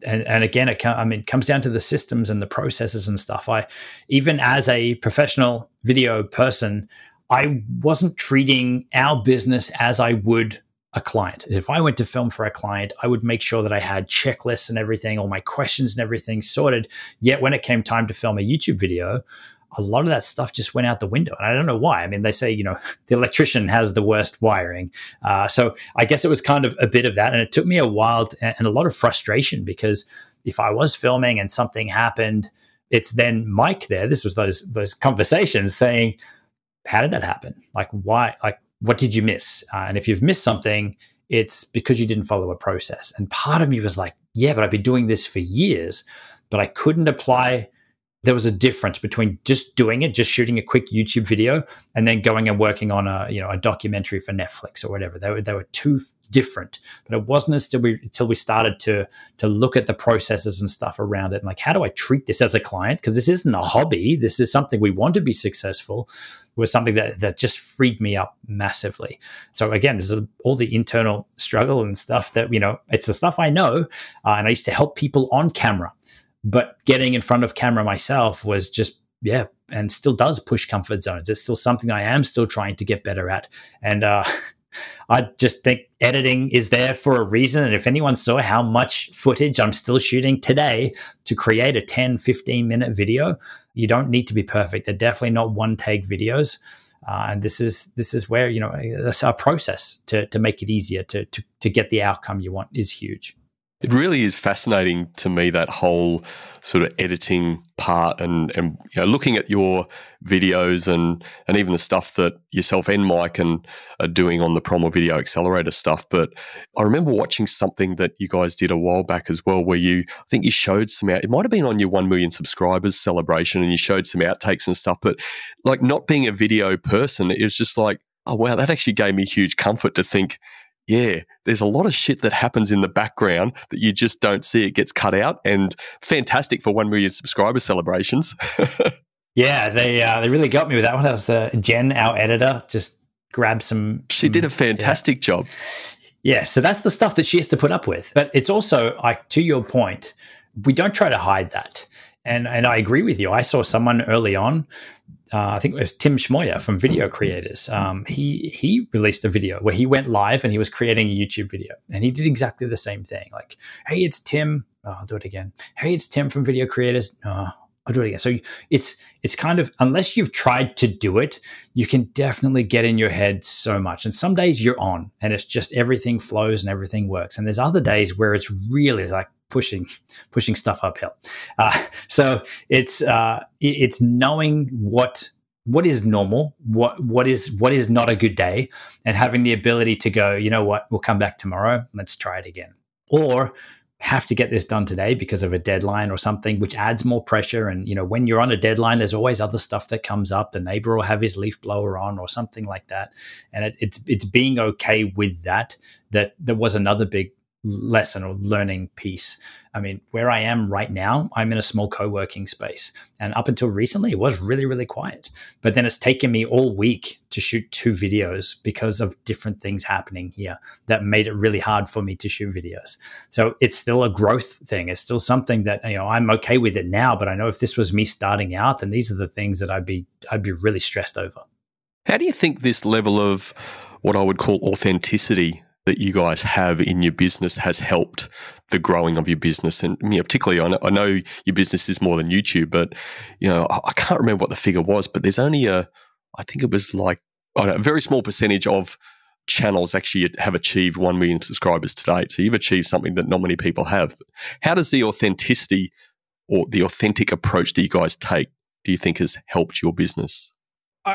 And, and again, it, I mean, it comes down to the systems and the processes and stuff. I, even as a professional video person, I wasn't treating our business as I would a client. If I went to film for a client, I would make sure that I had checklists and everything, all my questions and everything sorted. Yet when it came time to film a YouTube video, a lot of that stuff just went out the window. And I don't know why. I mean, they say, you know, the electrician has the worst wiring. Uh, so I guess it was kind of a bit of that. And it took me a while to, and a lot of frustration because if I was filming and something happened, it's then Mike there. This was those those conversations saying, how did that happen? Like, why? Like, what did you miss? Uh, and if you've missed something, it's because you didn't follow a process. And part of me was like, yeah, but I've been doing this for years, but I couldn't apply. There was a difference between just doing it, just shooting a quick YouTube video, and then going and working on a you know a documentary for Netflix or whatever. They were they were two different. But it wasn't until we until we started to to look at the processes and stuff around it, and like how do I treat this as a client? Because this isn't a hobby. This is something we want to be successful was something that that just freed me up massively. So again, this there's all the internal struggle and stuff that you know it's the stuff I know, uh, and I used to help people on camera, but getting in front of camera myself was just yeah, and still does push comfort zones. It's still something I am still trying to get better at, and. uh I just think editing is there for a reason. And if anyone saw how much footage I'm still shooting today to create a 10, 15 minute video, you don't need to be perfect. They're definitely not one take videos. Uh, and this is this is where you know that's our process to to make it easier to to to get the outcome you want is huge. It really is fascinating to me that whole sort of editing part and and you know, looking at your videos and and even the stuff that yourself and Mike and are doing on the Primal Video Accelerator stuff. But I remember watching something that you guys did a while back as well, where you I think you showed some out. It might have been on your one million subscribers celebration, and you showed some outtakes and stuff. But like not being a video person, it was just like, oh wow, that actually gave me huge comfort to think yeah, there's a lot of shit that happens in the background that you just don't see. It gets cut out, and fantastic for one million subscriber celebrations. yeah, they uh, they really got me with that one. That was uh, Jen, our editor, just grabbed some. She did a fantastic yeah. job. Yeah, so that's the stuff that she has to put up with. But it's also like to your point, we don't try to hide that. And and I agree with you. I saw someone early on uh, I think it was Tim Schmoyer from Video Creators. Um, he he released a video where he went live and he was creating a YouTube video, and he did exactly the same thing. Like, hey, it's Tim. Oh, I'll do it again. Hey, it's Tim from Video Creators. Oh, I'll do it again. So it's it's kind of unless you've tried to do it, you can definitely get in your head so much. And some days you're on, and it's just everything flows and everything works. And there's other days where it's really like pushing pushing stuff uphill. Uh, so it's uh, it's knowing what what is normal, what what is what is not a good day, and having the ability to go, you know what, we'll come back tomorrow. Let's try it again, or have to get this done today because of a deadline or something which adds more pressure. And you know when you're on a deadline there's always other stuff that comes up. The neighbor will have his leaf blower on or something like that. And it, it's it's being okay with that that there was another big lesson or learning piece. I mean, where I am right now, I'm in a small co working space. And up until recently, it was really, really quiet. But then it's taken me all week to shoot two videos because of different things happening here that made it really hard for me to shoot videos. So it's still a growth thing. It's still something that, you know, I'm okay with it now. But I know if this was me starting out, then these are the things that I'd be, I'd be really stressed over. How do you think this level of what I would call authenticity that you guys have in your business has helped the growing of your business? And you know, particularly, I know, I know your business is more than YouTube, but you know, I, I can't remember what the figure was, but there's only a, I think it was like know, a very small percentage of channels actually have achieved 1 million subscribers to date. So you've achieved something that not many people have. How does the authenticity or the authentic approach that you guys take, do you think has helped your business?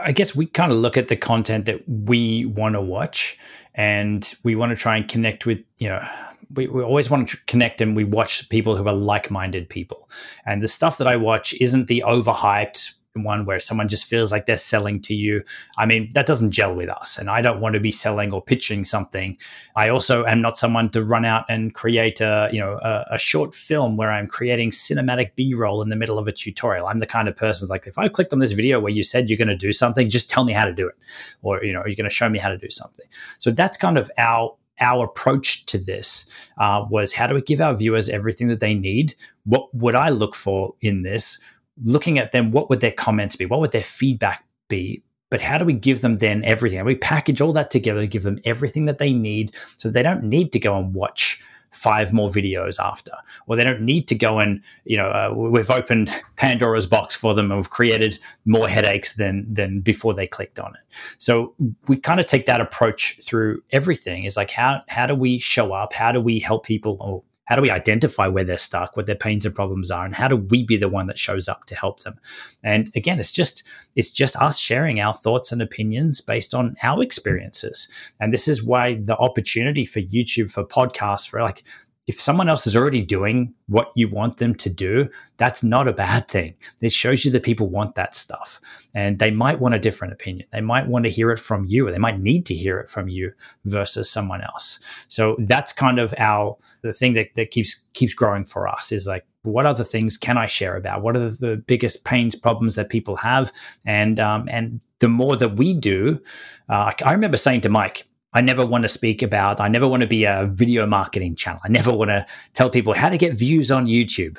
I guess we kind of look at the content that we want to watch and we want to try and connect with, you know, we, we always want to connect and we watch people who are like minded people. And the stuff that I watch isn't the overhyped one where someone just feels like they're selling to you. I mean, that doesn't gel with us. And I don't want to be selling or pitching something. I also am not someone to run out and create a, you know, a, a short film where I'm creating cinematic B-roll in the middle of a tutorial. I'm the kind of person like, if I clicked on this video where you said you're going to do something, just tell me how to do it. Or, you know, are you're going to show me how to do something. So that's kind of our our approach to this uh, was how do we give our viewers everything that they need? What would I look for in this? Looking at them, what would their comments be? What would their feedback be but how do we give them then everything? we package all that together, give them everything that they need so they don't need to go and watch five more videos after, or they don't need to go and you know uh, we've opened Pandora's box for them and we've created more headaches than than before they clicked on it. So we kind of take that approach through everything. Is like how how do we show up? How do we help people? Or how do we identify where they're stuck, what their pains and problems are, and how do we be the one that shows up to help them? And again, it's just it's just us sharing our thoughts and opinions based on our experiences. And this is why the opportunity for YouTube, for podcasts, for like if someone else is already doing what you want them to do, that's not a bad thing. It shows you that people want that stuff and they might want a different opinion. They might want to hear it from you or they might need to hear it from you versus someone else. So that's kind of our the thing that, that keeps keeps growing for us is like what other things can I share about? What are the, the biggest pains, problems that people have? And um, and the more that we do, uh, I remember saying to Mike, I never want to speak about, I never want to be a video marketing channel. I never want to tell people how to get views on YouTube.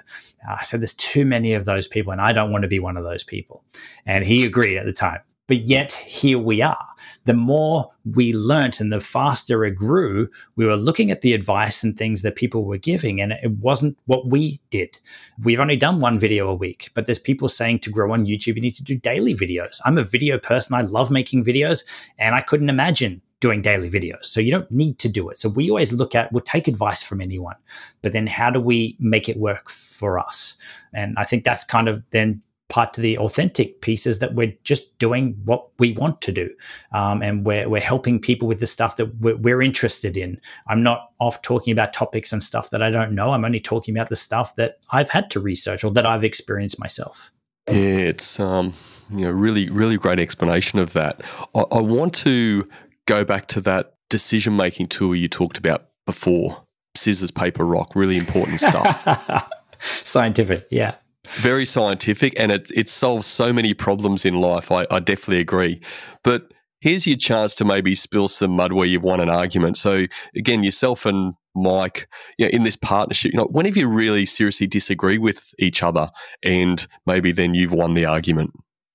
Uh, so there's too many of those people, and I don't want to be one of those people. And he agreed at the time. But yet, here we are. The more we learnt and the faster it grew, we were looking at the advice and things that people were giving, and it wasn't what we did. We've only done one video a week, but there's people saying to grow on YouTube, you need to do daily videos. I'm a video person. I love making videos, and I couldn't imagine doing daily videos. So you don't need to do it. So we always look at, we'll take advice from anyone, but then how do we make it work for us? And I think that's kind of then part to the authentic pieces that we're just doing what we want to do. Um, and we're, we're helping people with the stuff that we're, we're, interested in. I'm not off talking about topics and stuff that I don't know. I'm only talking about the stuff that I've had to research or that I've experienced myself. Yeah, it's, um, you know, really, really great explanation of that. I, I want to go back to that decision making tool you talked about before scissors, paper, rock, really important stuff. Scientific, yeah. Very scientific, and it, it solves so many problems in life. I, I definitely agree. But here's your chance to maybe spill some mud where you've won an argument. So, again, yourself and Mike, you know, in this partnership, you know, when have you really seriously disagree with each other and maybe then you've won the argument?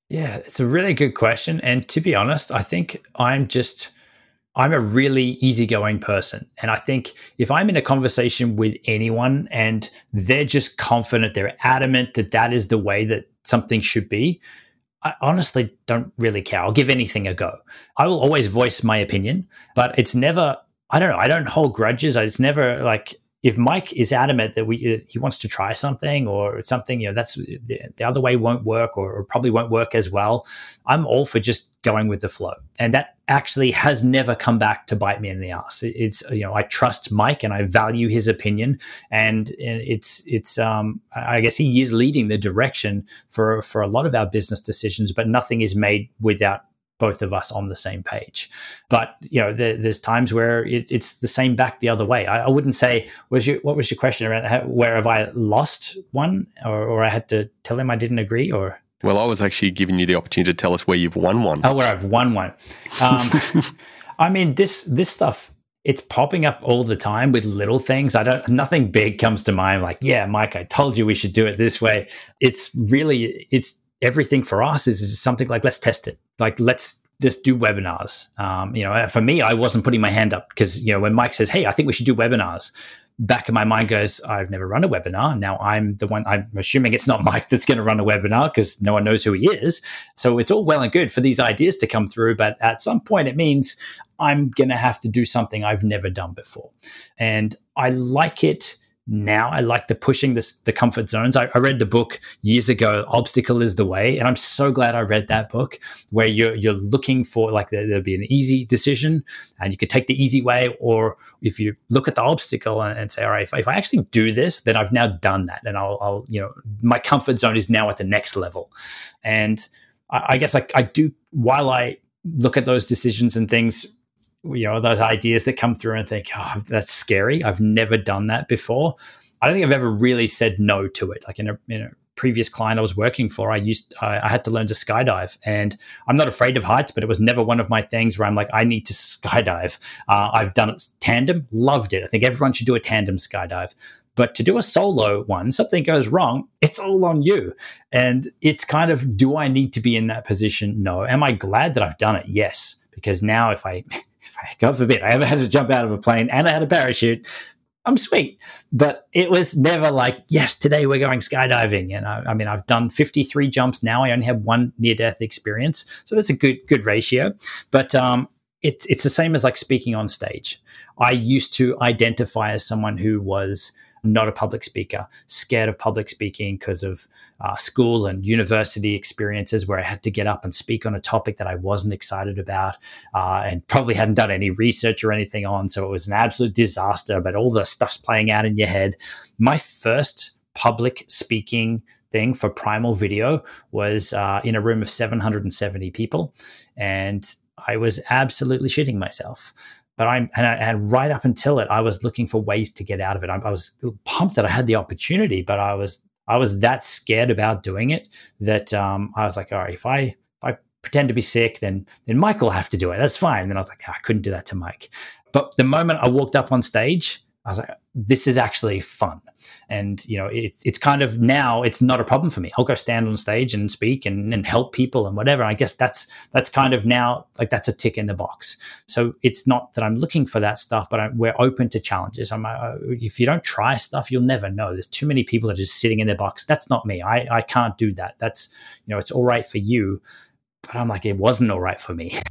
Yeah, it's a really good question. And to be honest, I think I'm just I'm a really easygoing person. And I think if I'm in a conversation with anyone and they're just confident, they're adamant that that is the way that something should be, I honestly don't really care. I'll give anything a go. I will always voice my opinion, but it's never, I don't know, I don't hold grudges. It's never like, if Mike is adamant that we he wants to try something or something, you know, that's the, the other way won't work or, or, probably won't work as well. I'm all for just going with the flow, and that actually has never come back to bite me in the ass. It's you know I trust Mike and I value his opinion, and, it's it's um I guess he is leading the direction for for a lot of our business decisions, but nothing is made without both of us on the same page. But you know, there, there's times where it, it's the same back the other way. I, I, wouldn't say was your what was your question around how, where have I lost one, or, or I had to tell him I didn't agree, or well, I was actually giving you the opportunity to tell us where you've won one. Oh, where I've won one. Um, I mean, this this stuff it's popping up all the time with little things. I don't nothing big comes to mind like, yeah, Mike, I told you we should do it this way. It's really it's everything for us is, is something like let's test it like let's just do webinars um, you know for me i wasn't putting my hand up because you know when mike says hey i think we should do webinars back of my mind goes i've never run a webinar. Now i'm the one i'm assuming it's not mike that's going to run a webinar because no one knows who he is. So it's all well and good for these ideas to come through but at some point it means i'm going to have to do something i've never done before. And i like it now. I like the pushing this, the comfort zones. I, I, read the book years ago, Obstacle is the Way, and I'm so glad I read that book where you're you're looking for like there, will be an easy decision and you could take the easy way, or if you look at the obstacle and, and say, all right, if, if, I actually do this, then I've now done that, and I'll, I'll you know my comfort zone is now at the next level, and I, I guess I, I do while I look at those decisions and things you know those ideas that come through and think oh that's scary i've never done that before i don't think i've ever really said no to it like in a, in a previous client i was working for i used I, I, had to learn to skydive and i'm not afraid of heights but it was never one of my things where i'm like i need to skydive uh, i've done it tandem loved it i think everyone should do a tandem skydive But to do a solo one, something goes wrong, it's all on you. And it's kind of, do I need to be in that position? No. Am I glad that I've done it? Yes. Because now if I, if I, God forbid, I ever had to jump out of a plane and I had a parachute, I'm sweet. But it was never like, yes, today we're going skydiving. And I, I mean, I've done 53 jumps now. I only have one near death experience. So that's a good, good ratio. But um, it's it's the same as like speaking on stage. I used to identify as someone who was not a public speaker, scared of public speaking because of uh, school and university experiences where I had to get up and speak on a topic that I wasn't excited about uh, and probably hadn't done any research or anything on. So it was an absolute disaster, but all the stuff's playing out in your head. My first public speaking thing for Primal Video was uh, in a room of 770 people. And I was absolutely shitting myself but I'm and, I, and right up until it, I was looking for ways to get out of it. I, I was pumped that I had the opportunity, but I was I was that scared about doing it that um, I was like, all right, if I if I pretend to be sick, then then Mike will have to do it. That's fine. And then I was like, oh, I couldn't do that to Mike. But the moment I walked up on stage, I was like, this is actually fun. And, you know, it's, it's kind of now it's not a problem for me. I'll go stand on stage and speak and, and help people and whatever. I guess that's, that's kind of now like that's a tick in the box. So it's not that I'm looking for that stuff, but I'm, we're open to challenges. I'm, uh, if you don't try stuff, you'll never know. There's too many people that are just sitting in their box. That's not me. I, I can't do that. That's, you know, it's all right for you but I'm like, it wasn't all right for me.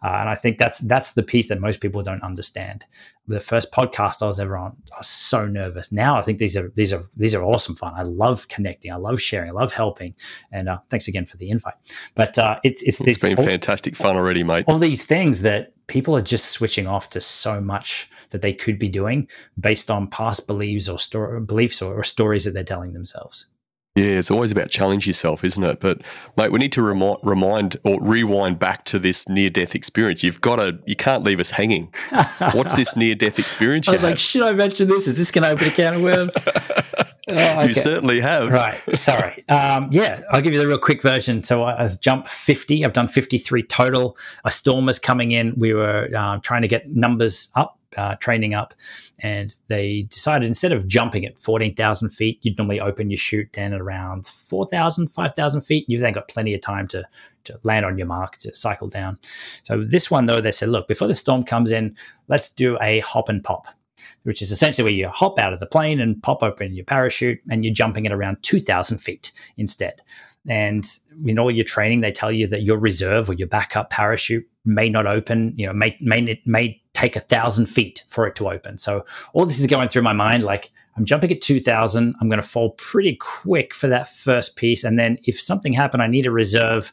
Uh, and I think that's that's the piece that most people don't understand. The first podcast I was ever on, I was so nervous. Now I think these are these are these are awesome fun. I love connecting. I love sharing. I love helping. And uh, thanks again for the invite. But uh, it's it's, it's been all, fantastic fun already, mate. All these things that people are just switching off to so much that they could be doing based on past beliefs or sto- beliefs or, or stories that they're telling themselves. Yeah, it's always about challenge yourself, isn't it? But mate, we need to remind, remind or rewind back to this near death experience. You've got to, you can't leave us hanging. What's this near death experience? I was like, should I mention this? Is this going to open a can of worms? Oh, okay. You certainly have. Right. Sorry. Um, yeah, I'll give you the real quick version. So I, I jumped 50. I've done 53 total. A storm was coming in. We were uh, trying to get numbers up uh, training up, and they decided instead of jumping at 14,000 feet, you'd normally open your chute down at around 4,000, 5,000 feet. You've then got plenty of time to, to land on your mark to cycle down. So this one, though, they said, look, before the storm comes in, let's do a hop and pop which is essentially where you hop out of the plane and pop open your parachute and you're jumping at around 2,000 feet instead. And in all your training, they tell you that your reserve or your backup parachute may not open, you know, may, may, may take a thousand feet for it to open. So all this is going through my mind like, I'm jumping at 2000. I'm going to fall pretty quick for that first piece. And then if something happened, I need a reserve.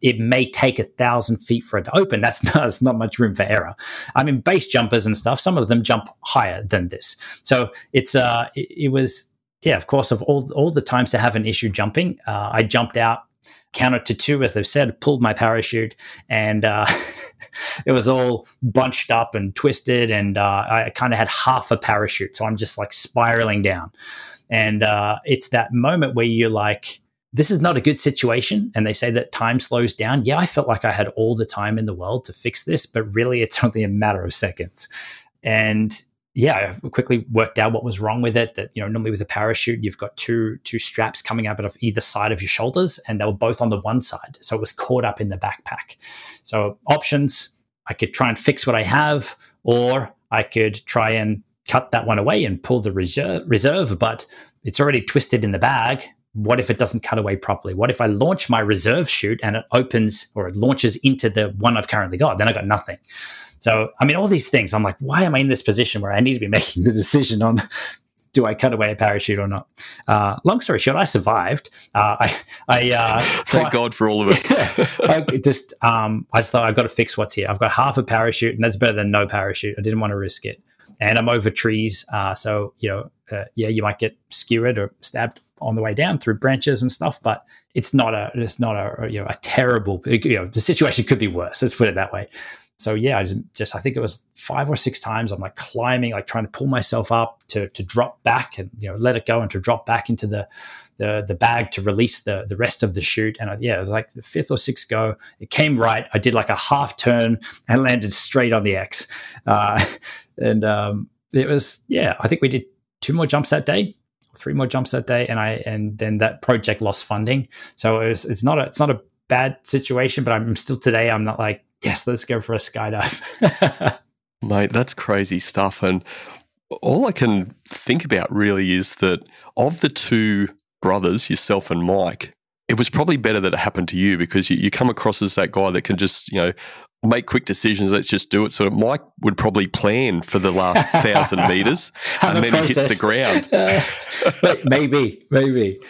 It may take a thousand feet for it to open. That's not, that's not much room for error. I mean, base jumpers and stuff, some of them jump higher than this. So it's, uh, it, it was, yeah, of course, of all, all the times to have an issue jumping, uh, I jumped out counted to two, as they've said, pulled my parachute, and uh, it was all bunched up and twisted, and uh, I kind of had half a parachute, so I'm just like spiraling down, and uh, it's that moment where you're like. This is not a good situation. And they say that time slows down. Yeah, I felt like I had all the time in the world to fix this, but really it's only a matter of seconds. And yeah, I quickly worked out what was wrong with it. That you know, normally with a parachute, you've got two two straps coming up out of either side of your shoulders, and they were both on the one side, so it was caught up in the backpack. So options: I could try and fix what I have, or I could try and cut that one away and pull the reserve, reserve but it's already twisted in the bag. What if it doesn't cut away properly? What if I launch my reserve chute and it opens or it launches into the one I've currently got? Then I got nothing. So, I mean, all these things, I'm like, why am I in this position where I need to be making the decision on do I cut away a parachute or not? Uh, long story short, I survived. Uh, I, I uh, thank God for all of us. I just, um, I just thought I've got to fix what's here. I've got half a parachute, and that's better than no parachute. I didn't want to risk it, and I'm over trees, uh, so you know, uh, yeah, you might get skewered or stabbed on the way down through branches and stuff, but it's not a, it's not a, you know, a terrible, you know, the situation could be worse. Let's put it that way. So yeah, I just, just, I think it was five or six times I'm like climbing, like trying to pull myself up to to drop back and you know let it go and to drop back into the the the bag to release the the rest of the chute. And I, yeah, it was like the fifth or sixth go. It came right. I did like a half turn and landed straight on the X. Uh, and um, it was yeah, I think we did two more jumps that day, three more jumps that day, and I and then that project lost funding. So it was, it's not a it's not a bad situation, but I'm still today. I'm not like yes, let's go for a skydive. Mate, that's crazy stuff. And all I can think about really is that of the two brothers, yourself and Mike, it was probably better that it happened to you because you, you come across as that guy that can just, you know, make quick decisions. Let's just do it. So Mike would probably plan for the last thousand meters, and then process. he hits the ground. uh, maybe, maybe.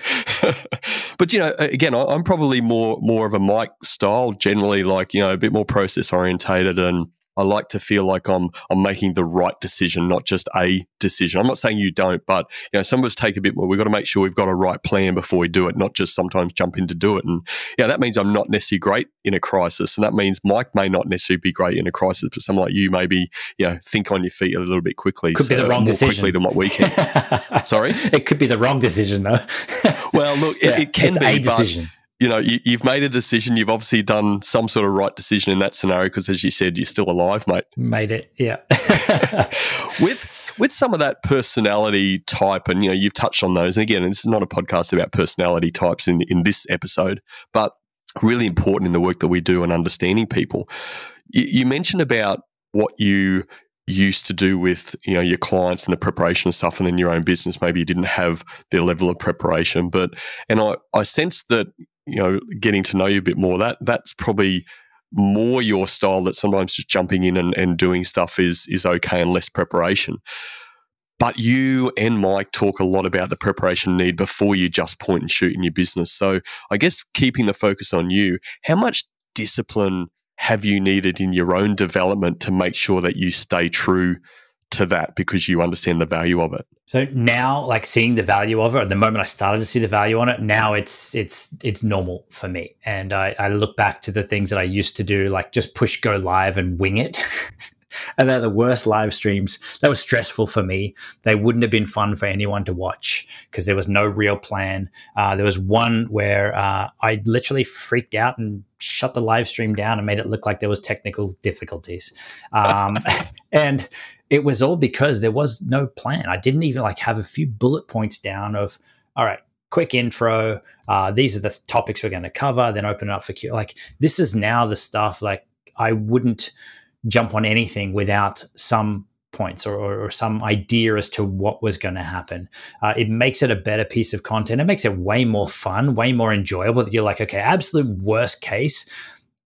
but you know, again, I'm probably more more of a Mike style. Generally, like you know, a bit more process orientated and I like to feel like I'm I'm making the right decision, not just a decision. I'm not saying you don't, but you know, some of us take a bit more. We've got to make sure we've got a right plan before we do it, not just sometimes jump in to do it. And yeah, that means I'm not necessarily great in a crisis, and that means Mike may not necessarily be great in a crisis, but someone like you maybe you know think on your feet a little bit quickly. Could so, be the wrong more decision. quickly than what we can. Sorry, it could be the wrong decision though. well, look, yeah, it, it, can be a decision you know, you, have made a decision. You've obviously done some sort of right decision in that scenario because, as you said, you're still alive, mate. Made it, yeah. with with some of that personality type, and you know, you've touched on those. And again, this is not a podcast about personality types in in this episode, but really important in the work that we do and understanding people. You, you mentioned about what you used to do with you know your clients and the preparation and stuff and then your own business maybe you didn't have their level of preparation but and i i sense that you know, getting to know you a bit more, that that's probably more your style that sometimes just jumping in and, and doing stuff is is okay and less preparation. But you and Mike talk a lot about the preparation need before you just point and shoot in your business. So I guess keeping the focus on you, how much discipline have you needed in your own development to make sure that you stay true to that because you understand the value of it. So now, like seeing the value of it, at the moment I started to see the value on it, now it's it's it's normal for me. And I, I look back to the things that I used to do, like just push go live and wing it. and they're the worst live streams. That was stressful for me. They wouldn't have been fun for anyone to watch because there was no real plan. Uh, there was one where uh, I literally freaked out and shut the live stream down and made it look like there was technical difficulties. Um, and it was all because there was no plan. I didn't even like have a few bullet points down of, all right, quick intro. Uh, these are the topics we're going to cover. Then open it up for Q. Like this is now the stuff. Like I wouldn't jump on anything without some points or, or, or some idea as to what was going to happen. Uh, it makes it a better piece of content. It makes it way more fun, way more enjoyable. That you're like, okay, absolute worst case.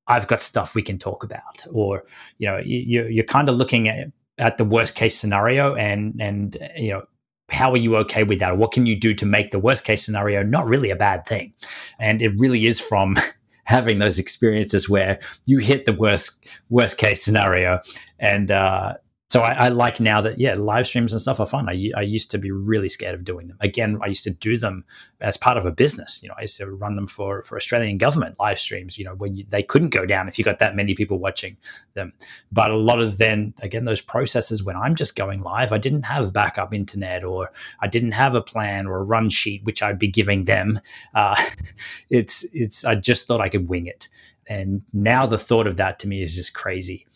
I've got stuff we can talk about, or you know, you, you're kind of looking at at the worst case scenario and and you know how are you okay with that? What can you do to make the worst case scenario not really a bad thing? And it really is from having those experiences where you hit the worst worst case scenario and uh, so I, I, like now that yeah live streams and stuff are fun. I, I used to be really scared of doing them. Again i used to do them as part of a business. You know i used to run them for for australian government live streams you know when you, they couldn't go down if you got that many people watching them. But a lot of then again those processes when i'm just going live i didn't have backup internet or i didn't have a plan or a run sheet which i'd be giving them. Uh, it's it's i just thought i could wing it. And now the thought of that to me is just crazy.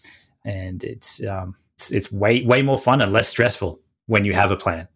And it's um, it's, it's way way more fun and less stressful when you have a plan.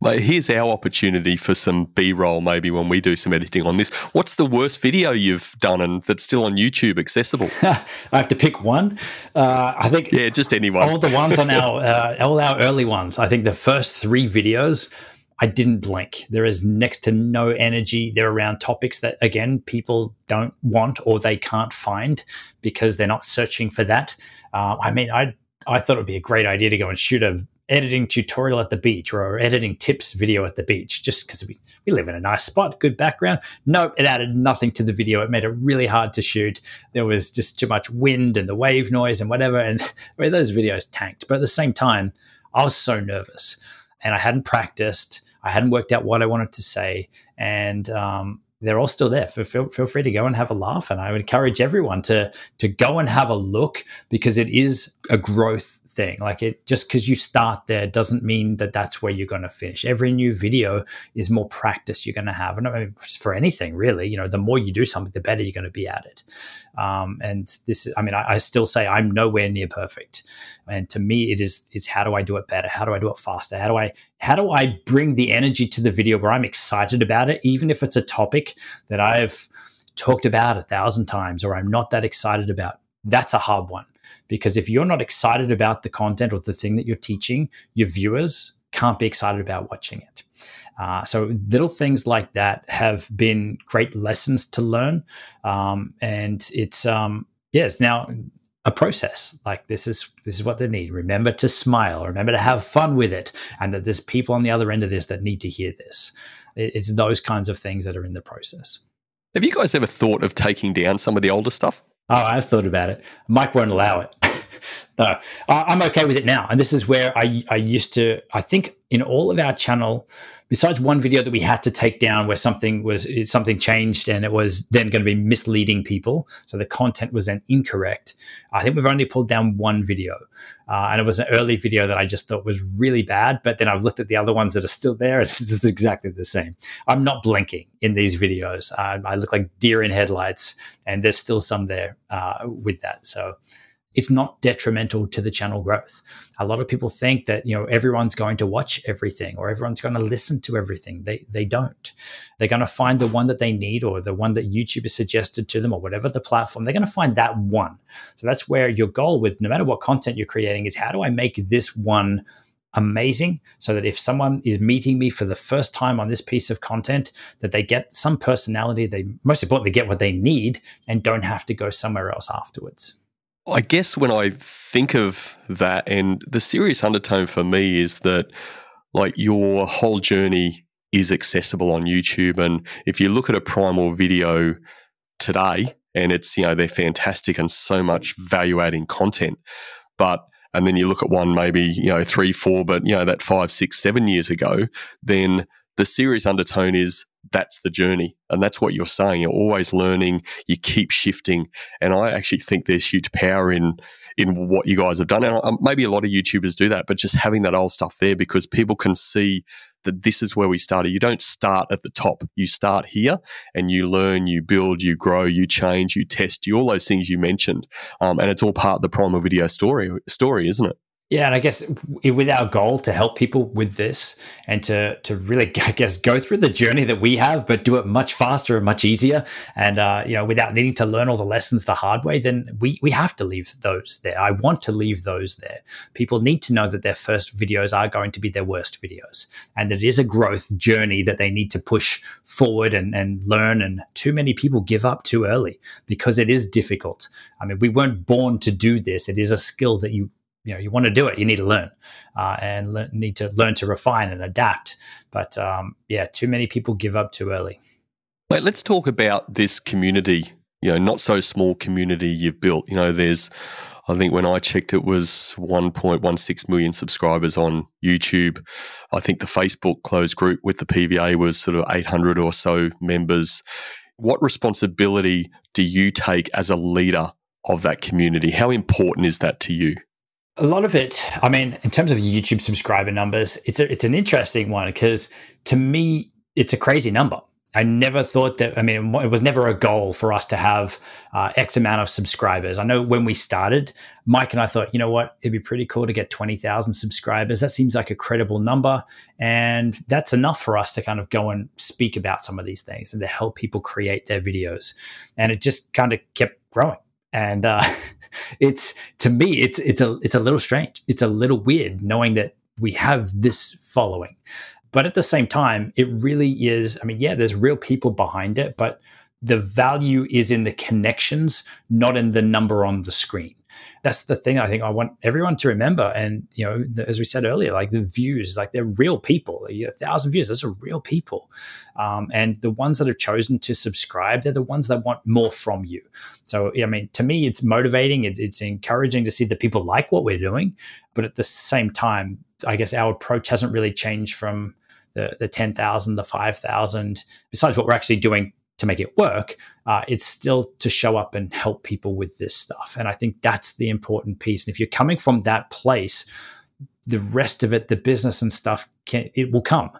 Well, here's our opportunity for some B roll maybe when we do some editing on this. What's the worst video you've done and that's still on YouTube accessible? I have to pick one. Uh, I think. Yeah, just anyone. All the ones on our, uh, all our early ones. I think the first three videos, I didn't blink. There is next to no energy. They're around topics that, again, people don't want or they can't find because they're not searching for that. Uh, I mean, I I thought it would be a great idea to go and shoot a editing tutorial at the beach or editing tips video at the beach just because we, we live in a nice spot, good background. No, it added nothing to the video. It made it really hard to shoot. There was just too much wind and the wave noise and whatever. And I mean, those videos tanked. But at the same time, I was so nervous and I hadn't practiced. I hadn't worked out what I wanted to say. And um, they're all still there. Feel, feel free to go and have a laugh. And I would encourage everyone to to go and have a look because it is a growth thing. Like it just because you start there doesn't mean that that's where you're going to finish. Every new video is more practice you're going to have, and I mean, for anything really, you know, the more you do something, the better you're going to be at it. Um, and this, I mean, I, I, still say I'm nowhere near perfect, and to me, it is is how do I do it better? How do I do it faster? How do I how do I bring the energy to the video where I'm excited about it, even if it's a topic that I've talked about a thousand times or I'm not that excited about? That's a hard one because if you're not excited about the content or the thing that you're teaching, your viewers can't be excited about watching it. Uh, so little things like that have been great lessons to learn, um, and it's um, yes now a process. Like this is this is what they need. Remember to smile. Remember to have fun with it, and that there's people on the other end of this that need to hear this. It's those kinds of things that are in the process. Have you guys ever thought of taking down some of the older stuff? Oh, I've thought about it. Mike won't allow it. No, I'm okay with it now. And this is where I, I used to, I think in all of our channel, besides one video that we had to take down where something was, something changed and it was then going to be misleading people. So the content was then incorrect. I think we've only pulled down one video. Uh, and it was an early video that I just thought was really bad. But then I've looked at the other ones that are still there and it's exactly the same. I'm not blinking in these videos. Uh, I look like deer in headlights and there's still some there uh, with that. So, it's not detrimental to the channel growth. A lot of people think that you know everyone's going to watch everything or everyone's going to listen to everything. They they don't. They're going to find the one that they need or the one that YouTube has suggested to them or whatever the platform. They're going to find that one. So that's where your goal with no matter what content you're creating is how do I make this one amazing so that if someone is meeting me for the first time on this piece of content that they get some personality they most importantly get what they need and don't have to go somewhere else afterwards I guess when I think of that, and the serious undertone for me is that, like, your whole journey is accessible on YouTube. And if you look at a primal video today, and it's, you know, they're fantastic and so much value adding content. But, and then you look at one maybe, you know, three, four, but, you know, that five, six, seven years ago, then the serious undertone is that's the journey. And that's what you're saying. You're always learning, you keep shifting. And I actually think there's huge power in in what you guys have done. And um, maybe a lot of YouTubers do that, but just having that old stuff there because people can see that this is where we started. You don't start at the top. You start here and you learn, you build, you grow, you change, you test, you all those things you mentioned. Um, and it's all part of the primal video story story, isn't it? Yeah, and I guess with our goal to help people with this and to to really, I guess, go through the journey that we have, but do it much faster and much easier, and uh, you know, without needing to learn all the lessons the hard way, then we we have to leave those there. I want to leave those there. People need to know that their first videos are going to be their worst videos, and that it is a growth journey that they need to push forward and and learn. And too many people give up too early because it is difficult. I mean, we weren't born to do this. It is a skill that you you know you want to do it you need to learn uh, and le- need to learn to refine and adapt but um, yeah too many people give up too early Wait, let's talk about this community you know not so small community you've built you know there's I think when I checked, it was 1.16 million subscribers on YouTube. I think the Facebook closed group with the PVA was sort of 800 or so members. What responsibility do you take as a leader of that community? How important is that to you? A lot of it, I mean, in terms of YouTube subscriber numbers, it's a, it's an interesting one because to me, it's a crazy number. I never thought that. I mean, it was never a goal for us to have uh, X amount of subscribers. I know when we started, Mike and I thought, you know what, it'd be pretty cool to get twenty thousand subscribers. That seems like a credible number, and that's enough for us to kind of go and speak about some of these things and to help people create their videos. And it just kind of kept growing and uh, it's to me it's it's a it's a little strange. It's a little weird knowing that we have this following. But at the same time it really is i mean yeah there's real people behind it but the value is in the connections not in the number on the screen that's the thing I think I want everyone to remember. And you know, the, as we said earlier, like the views, like they're real people. You a thousand views, those are real people. Um, and the ones that have chosen to subscribe, they're the ones that want more from you. So, I mean, to me, it's motivating. It, it's encouraging to see that people like what we're doing. But at the same time, I guess our approach hasn't really changed from the the ten thousand, the five thousand. Besides what we're actually doing to make it work. Uh, it's still to show up and help people with this stuff. And I think that's the important piece. And if you're coming from that place, the rest of it, the business and stuff, can, it will come.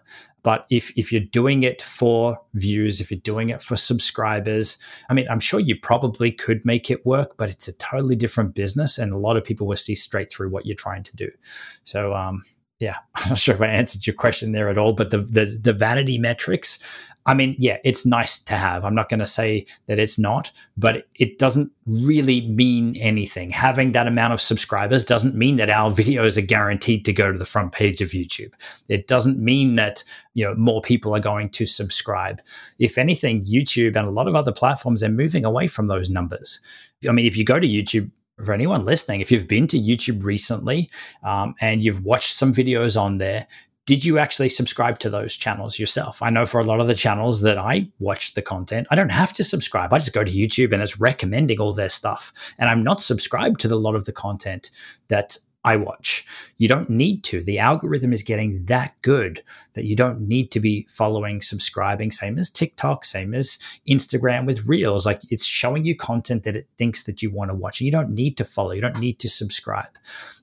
But if if you're doing it for views, if you're doing it for subscribers, I mean, I'm sure you probably could make it work, but it's a totally different business, and a lot of people will see straight through what you're trying to do. So, um, yeah, I'm not sure if I answered your question there at all, but the the, the vanity metrics, I mean, yeah, it's nice to have. I'm not going to say that it's not, but it doesn't really mean anything. Having that amount of subscribers doesn't mean that our videos are guaranteed to go to the front page of YouTube. It doesn't mean that, you know, more people are going to subscribe. If anything, YouTube and a lot of other platforms are moving away from those numbers. I mean, if you go to YouTube, for anyone listening, if you've been to YouTube recently um, and you've watched some videos on there, did you actually subscribe to those channels yourself? I know for a lot of the channels that I watch the content, I don't have to subscribe. I just go to YouTube and it's recommending all their stuff. And I'm not subscribed to a lot of the content that I watch. You don't need to. The algorithm is getting that good that you don't need to be following, subscribing, same as TikTok, same as Instagram with Reels. Like it's showing you content that it thinks that you want to watch. And you don't need to follow, you don't need to subscribe.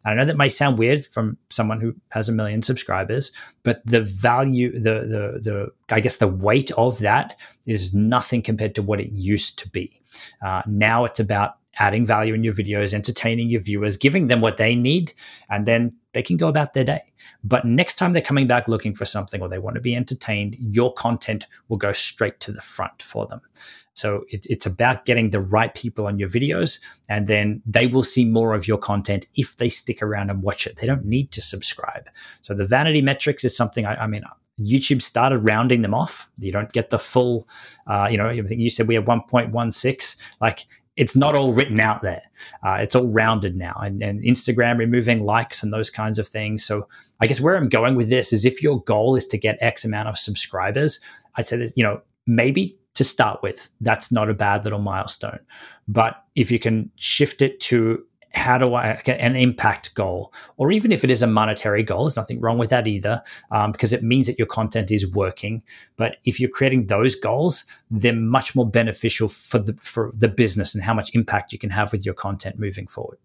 I know that may sound weird from someone who has a million subscribers, but the value, the the the I guess the weight of that is nothing compared to what it used to be. Uh, now it's about adding value in your videos, entertaining your viewers, giving them what they need, and then they can go about their day. But next time they're coming back looking for something or they want to be entertained, your content will go straight to the front for them. So it, it's about getting the right people on your videos, and then they will see more of your content if they stick around and watch it. They don't need to subscribe. So the vanity metrics is something I, I mean, YouTube started rounding them off. You don't get the full, uh, you know, everything you said we have 1.16. Like it's not all written out there. Uh, it's all rounded now, and, and, Instagram removing likes and those kinds of things. So I guess where I'm going with this is if your goal is to get X amount of subscribers, I'd say that you know maybe to start with that's not a bad little milestone. But if you can shift it to how do I get an impact goal, or even if it is a monetary goal, there's nothing wrong with that either, um, because it means that your content is working. But if you're creating those goals, they're much more beneficial for the for the business and how much impact you can have with your content moving forward.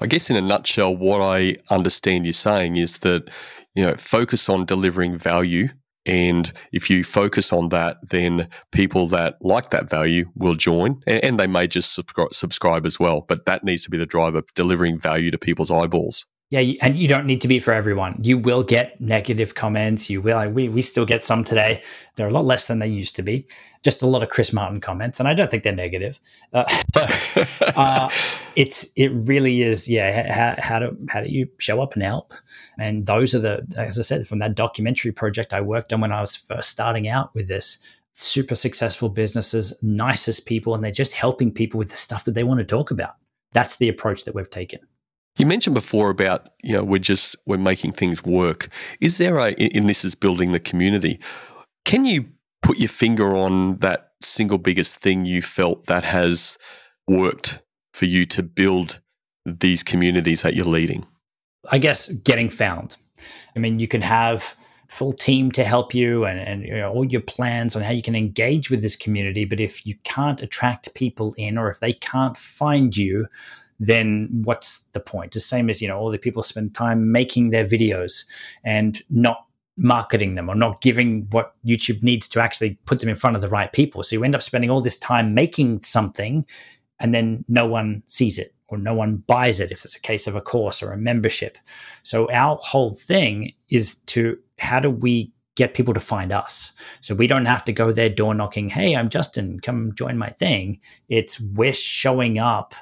I guess in a nutshell, what I understand you're saying is that you know focus on delivering value and if you focus on that, then people that like that value will join and, and they may just subscribe, subscribe as well. But that needs to be the driver, delivering value to people's eyeballs. Yeah, and you don't need to be for everyone. You will get negative comments. You will. We we still get some today. They're a lot less than they used to be. Just a lot of Chris Martin comments, and I don't think they're negative. Uh, so, uh, it's it really is. Yeah, how, how do how do you show up and help? And those are the as I said from that documentary project I worked on when I was first starting out with this. Super successful businesses, nicest people, and they're just helping people with the stuff that they want to talk about. That's the approach that we've taken. You mentioned before about you know we're just we're making things work. Is there a in this is building the community? Can you put your finger on that single biggest thing you felt that has worked for you to build these communities that you're leading? I guess getting found. I mean, you can have full team to help you and, and you know, all your plans on how you can engage with this community. But if you can't attract people in or if they can't find you, then what's the point? The same as, you know, all the people spend time making their videos and not marketing them or not giving what YouTube needs to actually put them in front of the right people. So you end up spending all this time making something and then no one sees it or no one buys it if it's a case of a course or a membership. So our whole thing is to how do we get people to find us. So we don't have to go there door knocking, hey, I'm Justin, come join my thing. It's we're showing up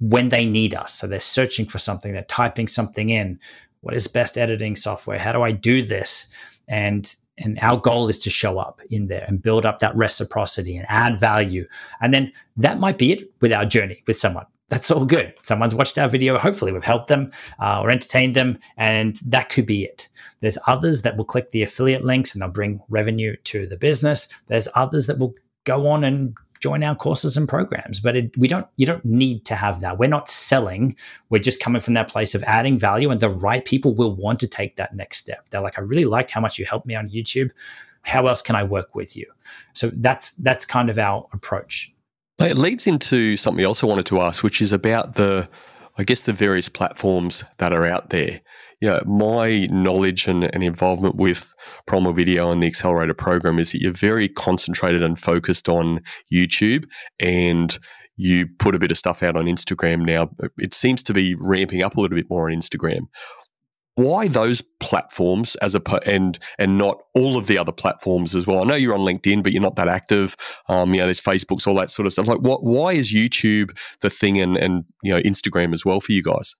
when they need us. So they're searching for something, they're typing something in. What is best editing software? How do I do this? And and our goal is to show up in there and build up that reciprocity and add value. And then that might be it with our journey with someone. That's all good. Someone's watched our video. Hopefully, we've helped them uh, or entertained them, and that could be it. There's others that will click the affiliate links and they'll bring revenue to the business. There's others that will go on and join our courses and programs. But it, we don't, you don't need to have that. We're not selling. We're just coming from that place of adding value, and the right people will want to take that next step. They're like, I really liked how much you helped me on YouTube. how else can I work with you? So that's that's kind of our approach. It leads into something else I wanted to ask, which is about the, I guess, the various platforms that are out there. Yeah, my knowledge and, and involvement with Primal Video and the Accelerator program is that you're very concentrated and focused on YouTube and you put a bit of stuff out on Instagram now. It seems to be ramping up a little bit more on Instagram why those platforms as a and and not all of the other platforms as well? I know you're on LinkedIn, but you're not that active. Um, you know, there's Facebooks, all that sort of stuff. Like, what? Why is YouTube the thing, and and you know, Instagram as well for you guys?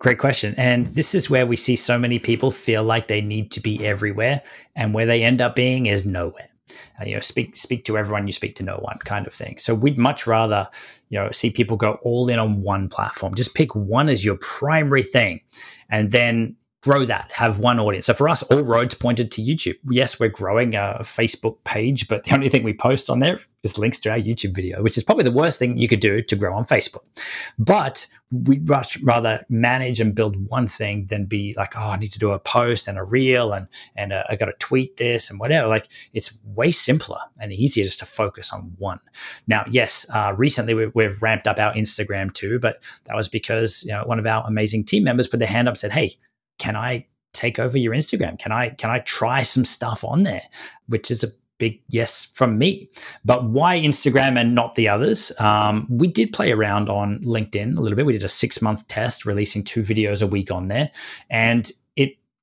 Great question. And this is where we see so many people feel like they need to be everywhere, and where they end up being is nowhere. Uh, you know, speak speak to everyone, you speak to no one, kind of thing. So we'd much rather, you know, see people go all in on one platform. Just pick one as your primary thing, and then grow that, have one audience. So for us, all roads pointed to YouTube. Yes, we're growing a Facebook page, but the only thing we post on there is links to our YouTube video, which is probably the worst thing you could do to grow on Facebook. But we'd much rather manage and build one thing than be like, oh, I need to do a post and a reel and and uh, I got to tweet this and whatever. Like it's way simpler and easier just to focus on one. Now, yes, uh, recently we, we've ramped up our Instagram too, but that was because you know one of our amazing team members put their hand up and said, hey can I take over your Instagram? Can I can I try some stuff on there? Which is a big yes from me. But why Instagram and not the others? Um, we did play around on LinkedIn a little bit. We did a six month test, releasing two videos a week on there, and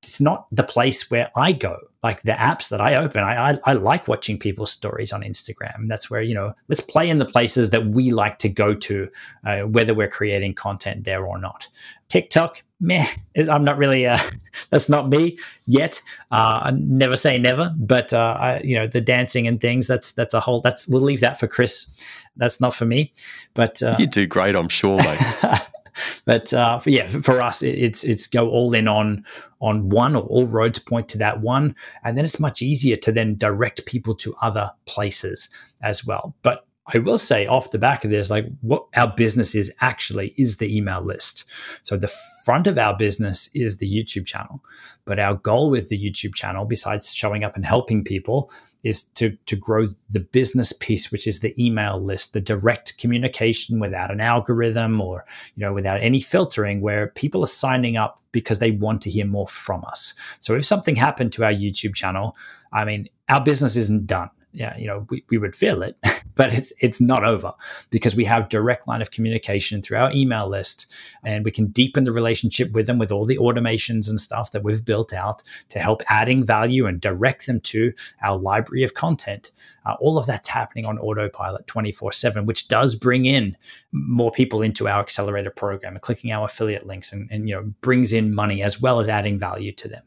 it's not the place where I go. Like the apps that I open, I, I, I like watching people's stories on Instagram. That's where you know let's play in the places that we like to go to, uh, whether we're creating content there or not. TikTok, meh, I'm not really. Uh, that's not me yet. Uh, never say never, but uh, I, you know the dancing and things. That's that's a whole. That's we'll leave that for Chris. That's not for me. But uh, you do great, I'm sure, mate. but uh, for, yeah, for us, it's it's go all in on on one, or all roads point to that one, and then it's much easier to then direct people to other places as well. But I will say off the back of this, like what our business is actually is the email list. So the front of our business is the YouTube channel. But our goal with the YouTube channel, besides showing up and helping people, is to, to grow the business piece, which is the email list, the direct communication without an algorithm or, you know, without any filtering, where people are signing up because they want to hear more from us. So if something happened to our YouTube channel, I mean, our business isn't done yeah, you know, we, we would feel it, but it's it's not over because we have direct line of communication through our email list, and we can deepen the relationship with them with all the automations and stuff that we've built out to help adding value and direct them to our library of content. Uh, all of that's happening on autopilot twenty four seven, which does bring in more people into our accelerator program and clicking our affiliate links, and, and you know brings in money as well as adding value to them.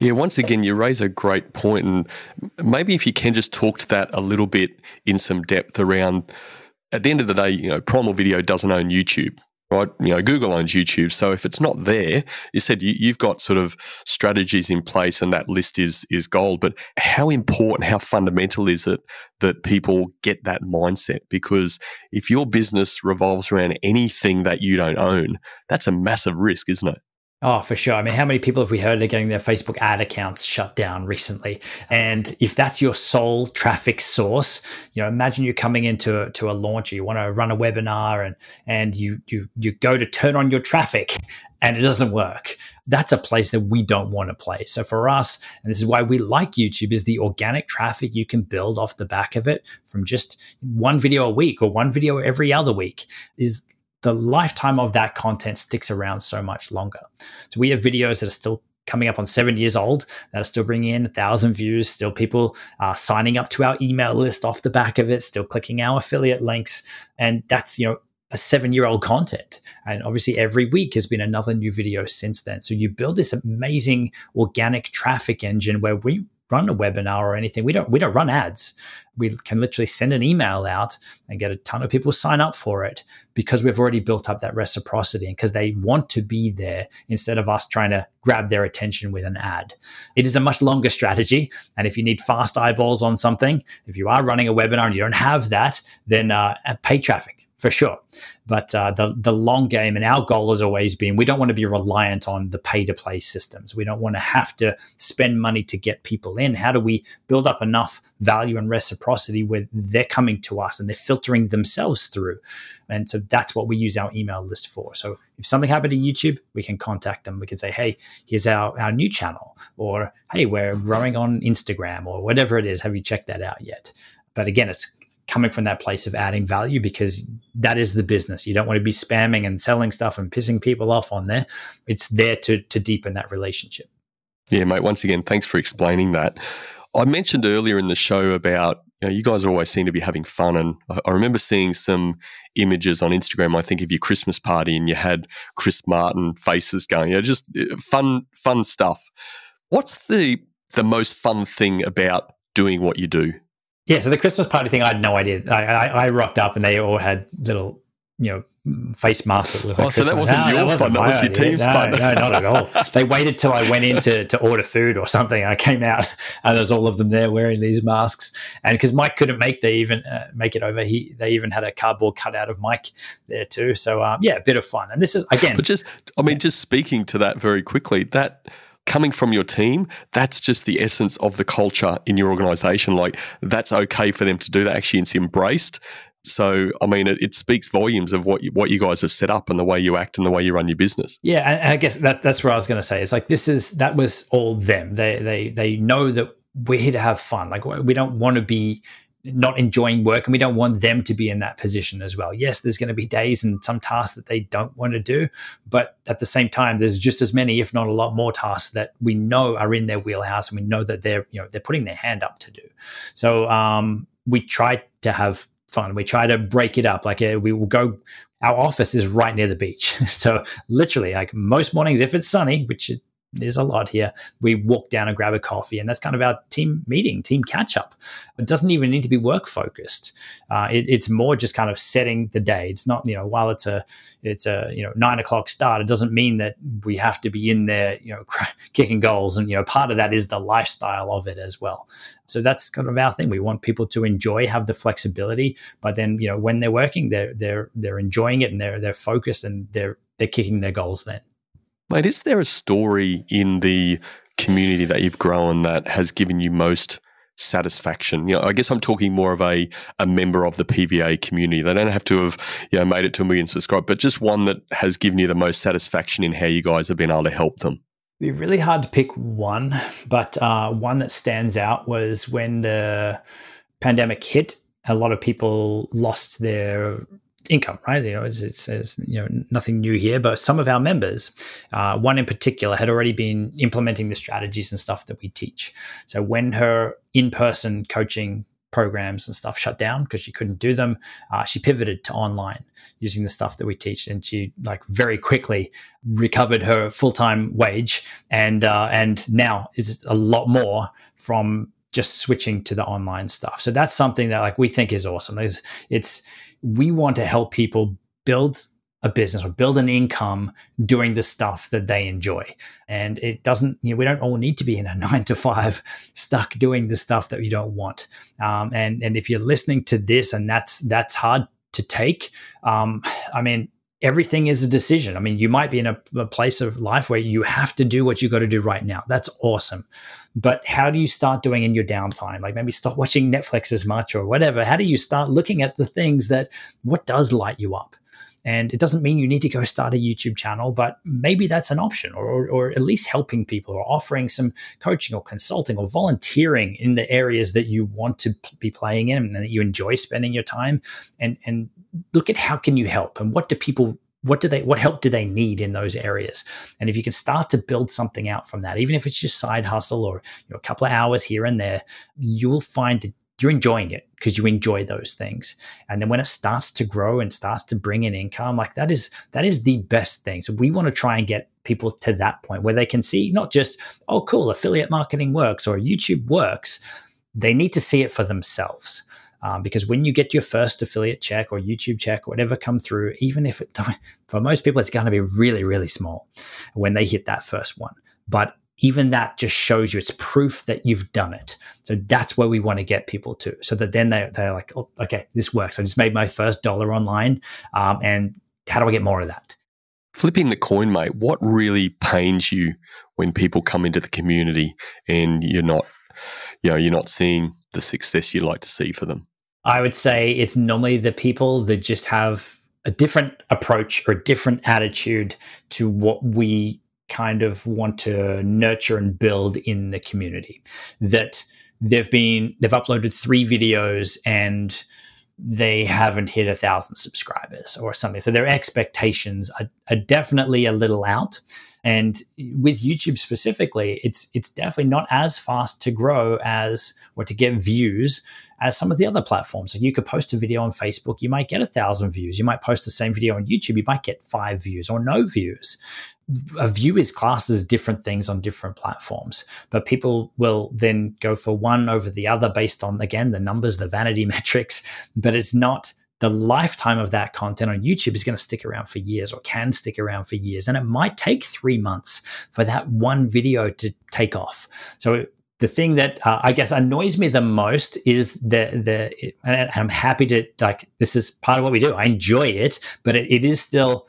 Yeah, once again, you raise a great point, and maybe if you can just talk to that a little bit in some depth around. At the end of the day, you know, Primal Video doesn't own YouTube, right? You know, Google owns YouTube, so if it's not there, you said you, have got sort of strategies in place, and that list is is gold. But how important, how fundamental is it that people get that mindset? Because if your business revolves around anything that you don't own, that's a massive risk, isn't it? Oh, for sure. I mean, how many people have we heard are getting their Facebook ad accounts shut down recently? And if that's your sole traffic source, you know, imagine you're coming into to a launch, or you want to run a webinar, and and you you you go to turn on your traffic, and it doesn't work. That's a place that we don't want to play. So for us, and this is why we like YouTube, is the organic traffic you can build off the back of it from just one video a week or one video every other week is the lifetime of that content sticks around so much longer. So we have videos that are still coming up on seven years old that are still bringing in a thousand views. Still, people are signing up to our email list off the back of it. Still clicking our affiliate links, and that's you know a seven year old content. And obviously, every week has been another new video since then. So you build this amazing organic traffic engine where we run a webinar or anything. We don't we don't run ads. We can literally send an email out and get a ton of people sign up for it because we've already built up that reciprocity and because they want to be there instead of us trying to grab their attention with an ad. It is a much longer strategy, and if you need fast eyeballs on something, if you are running a webinar and you don't have that, then uh, pay traffic for sure. But uh, the the long game and our goal has always been we don't want to be reliant on the pay to play systems. We don't want to have to spend money to get people in. How do we build up enough value and reciprocity where they're coming to us and they're filtering themselves through? And so that's what we use our email list for. So if something happened to YouTube, we can contact them. We can say, hey, here's our, our new channel, or hey, we're growing on Instagram, or whatever it is. Have you checked that out yet? But again, it's coming from that place of adding value because that is the business. You don't want to be spamming and selling stuff and pissing people off on there. It's there to to deepen that relationship. Yeah, mate. Once again, thanks for explaining that. I mentioned earlier in the show about you, know, you guys always seem to be having fun, and I remember seeing some images on Instagram. I think of your Christmas party, and you had Chris Martin faces going. You know, just uh, fun, fun stuff. What's the the most fun thing about doing what you do? Yeah, so the Christmas party thing, I had no idea. I, I, I rocked up and they all had little, you know, face masks that looked oh, like so that wasn't no, your that fun. That was your idea. team's no, fun. no, not at all. They waited till I went in to, to order food or something. I came out and there's all of them there wearing these masks. And because Mike couldn't make they even uh, make it over, he they even had a cardboard cutout of Mike there too. So um, yeah, a bit of fun. And this is again, but just I mean, just speaking to that very quickly, that coming from your team, that's just the essence of the culture in your organization. Like that's okay for them to do that. Actually, it's embraced. So, I mean, it, it, speaks volumes of what you, what you guys have set up and the way you act and the way you run your business. Yeah, and I guess that, that's what I was going to say. It's like this is that was all them. They they they know that we're here to have fun. Like we don't want to be not enjoying work and we don't want them to be in that position as well. Yes, there's going to be days and some tasks that they don't want to do, but at the same time there's just as many if not a lot more tasks that we know are in their wheelhouse and we know that they're, you know, they're putting their hand up to do. So um, we try to have fun. We try to break it up. Like uh, we will go our office is right near the beach. So literally like most mornings if it's sunny, which there's a lot here. We walk down and grab a coffee, and that's kind of our team meeting, team catch up. It doesn't even need to be work focused. Uh, it, it's more just kind of setting the day. It's not, you know, while it's a it's a you know nine o'clock start, it doesn't mean that we have to be in there, you know, kicking goals. And you know, part of that is the lifestyle of it as well. So that's kind of our thing. We want people to enjoy, have the flexibility, but then you know, when they're working, they're they're they're enjoying it and they're they're focused and they're they're kicking their goals then. Mate, is there a story in the community that you've grown that has given you most satisfaction? You know, I guess I'm talking more of a, a member of the PVA community. They don't have to have you know made it to a million subscribers, but just one that has given you the most satisfaction in how you guys have been able to help them. It'd be really hard to pick one, but uh, one that stands out was when the pandemic hit. A lot of people lost their income, right? You know, it's, it's, it's, you know nothing new here, but some of our members, uh, one in particular, had already been implementing the strategies and stuff that we teach. So when her in-person coaching programs and stuff shut down because she couldn't do them, uh, she pivoted to online using the stuff that we teach, and she like very quickly recovered her full-time wage, and uh, and now is a lot more from just switching to the online stuff. So that's something that like we think is awesome. It's, it's we want to help people build a business or build an income doing the stuff that they enjoy. And it doesn't, you know, we don't all need to be in a nine to five stuck doing the stuff that you don't want. Um, and and if you're listening to this and that's that's hard to take, um, I mean, everything is a decision. I mean, you might be in a, a place of life where you have to do what you got to do right now. That's awesome. But how do you start doing in your downtime? Like maybe stop watching Netflix as much or whatever. How do you start looking at the things that what does light you up? And it doesn't mean you need to go start a YouTube channel, but maybe that's an option, or, or, at least helping people, or offering some coaching or consulting or volunteering in the areas that you want to be playing in and that you enjoy spending your time. And and look at how can you help and what do people what do they what help do they need in those areas and if you can start to build something out from that even if it's just side hustle or you know, a couple of hours here and there you'll find you're enjoying it because you enjoy those things. And then when it starts to grow and starts to bring in income like that is that is the best thing. So we want to try and get people to that point where they can see not just oh cool affiliate marketing works or youtube works. They need to see it for themselves um, because when you get your first affiliate check or YouTube check or whatever come through, even if it for most people it's going to be really really small when they hit that first one, but even that just shows you it's proof that you've done it. So that's where we want to get people to, so that then they, they're like, oh, okay, this works. I just made my first dollar online. Um, and how do I get more of that? Flipping the coin, mate, what really pains you when people come into the community and you're not, you know, you're not seeing the success you'd like to see for them? I would say it's normally the people that just have a different approach or a different attitude to what we kind of want to nurture and build in the community. That they've been they've uploaded three videos and they haven't hit a thousand subscribers or something. So their expectations are, are, definitely a little out. And with YouTube specifically, it's it's definitely not as fast to grow as or to get views as some of the other platforms. So you could post a video on Facebook, you might get a thousand views. You might post the same video on YouTube, you might get five views or no views. A view is classed as different things on different platforms, but people will then go for one over the other based on again the numbers, the vanity metrics. But it's not the lifetime of that content on YouTube is going to stick around for years or can stick around for years. And it might take three months for that one video to take off. So the thing that uh, I guess annoys me the most is the the and I'm happy to like this is part of what we do. I enjoy it, but it, it is still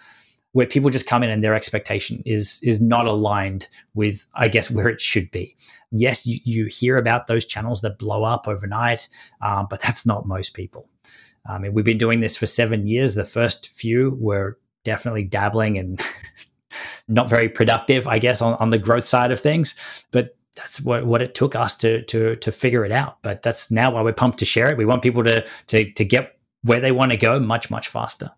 where people just come in and their expectation is is not aligned with I guess where it should be. Yes, you, you hear about those channels that blow up overnight, um, but that's not most people. I mean, we've been doing this for seven years. The first few were definitely dabbling and not very productive, I guess, on, on the growth side of things. But that's what, what it took us to to to figure it out. But that's now why we're pumped to share it. We want people to to to get where they want to go much much faster.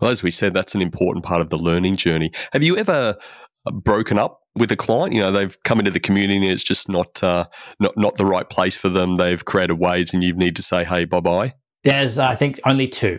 Well, as we said, that's an important part of the learning journey. Have you ever uh, broken up with a client? You know, they've come into the community and it's just not uh, not not the right place for them. They've created waves, and you need to say, "Hey, bye bye." There's, I think, only two.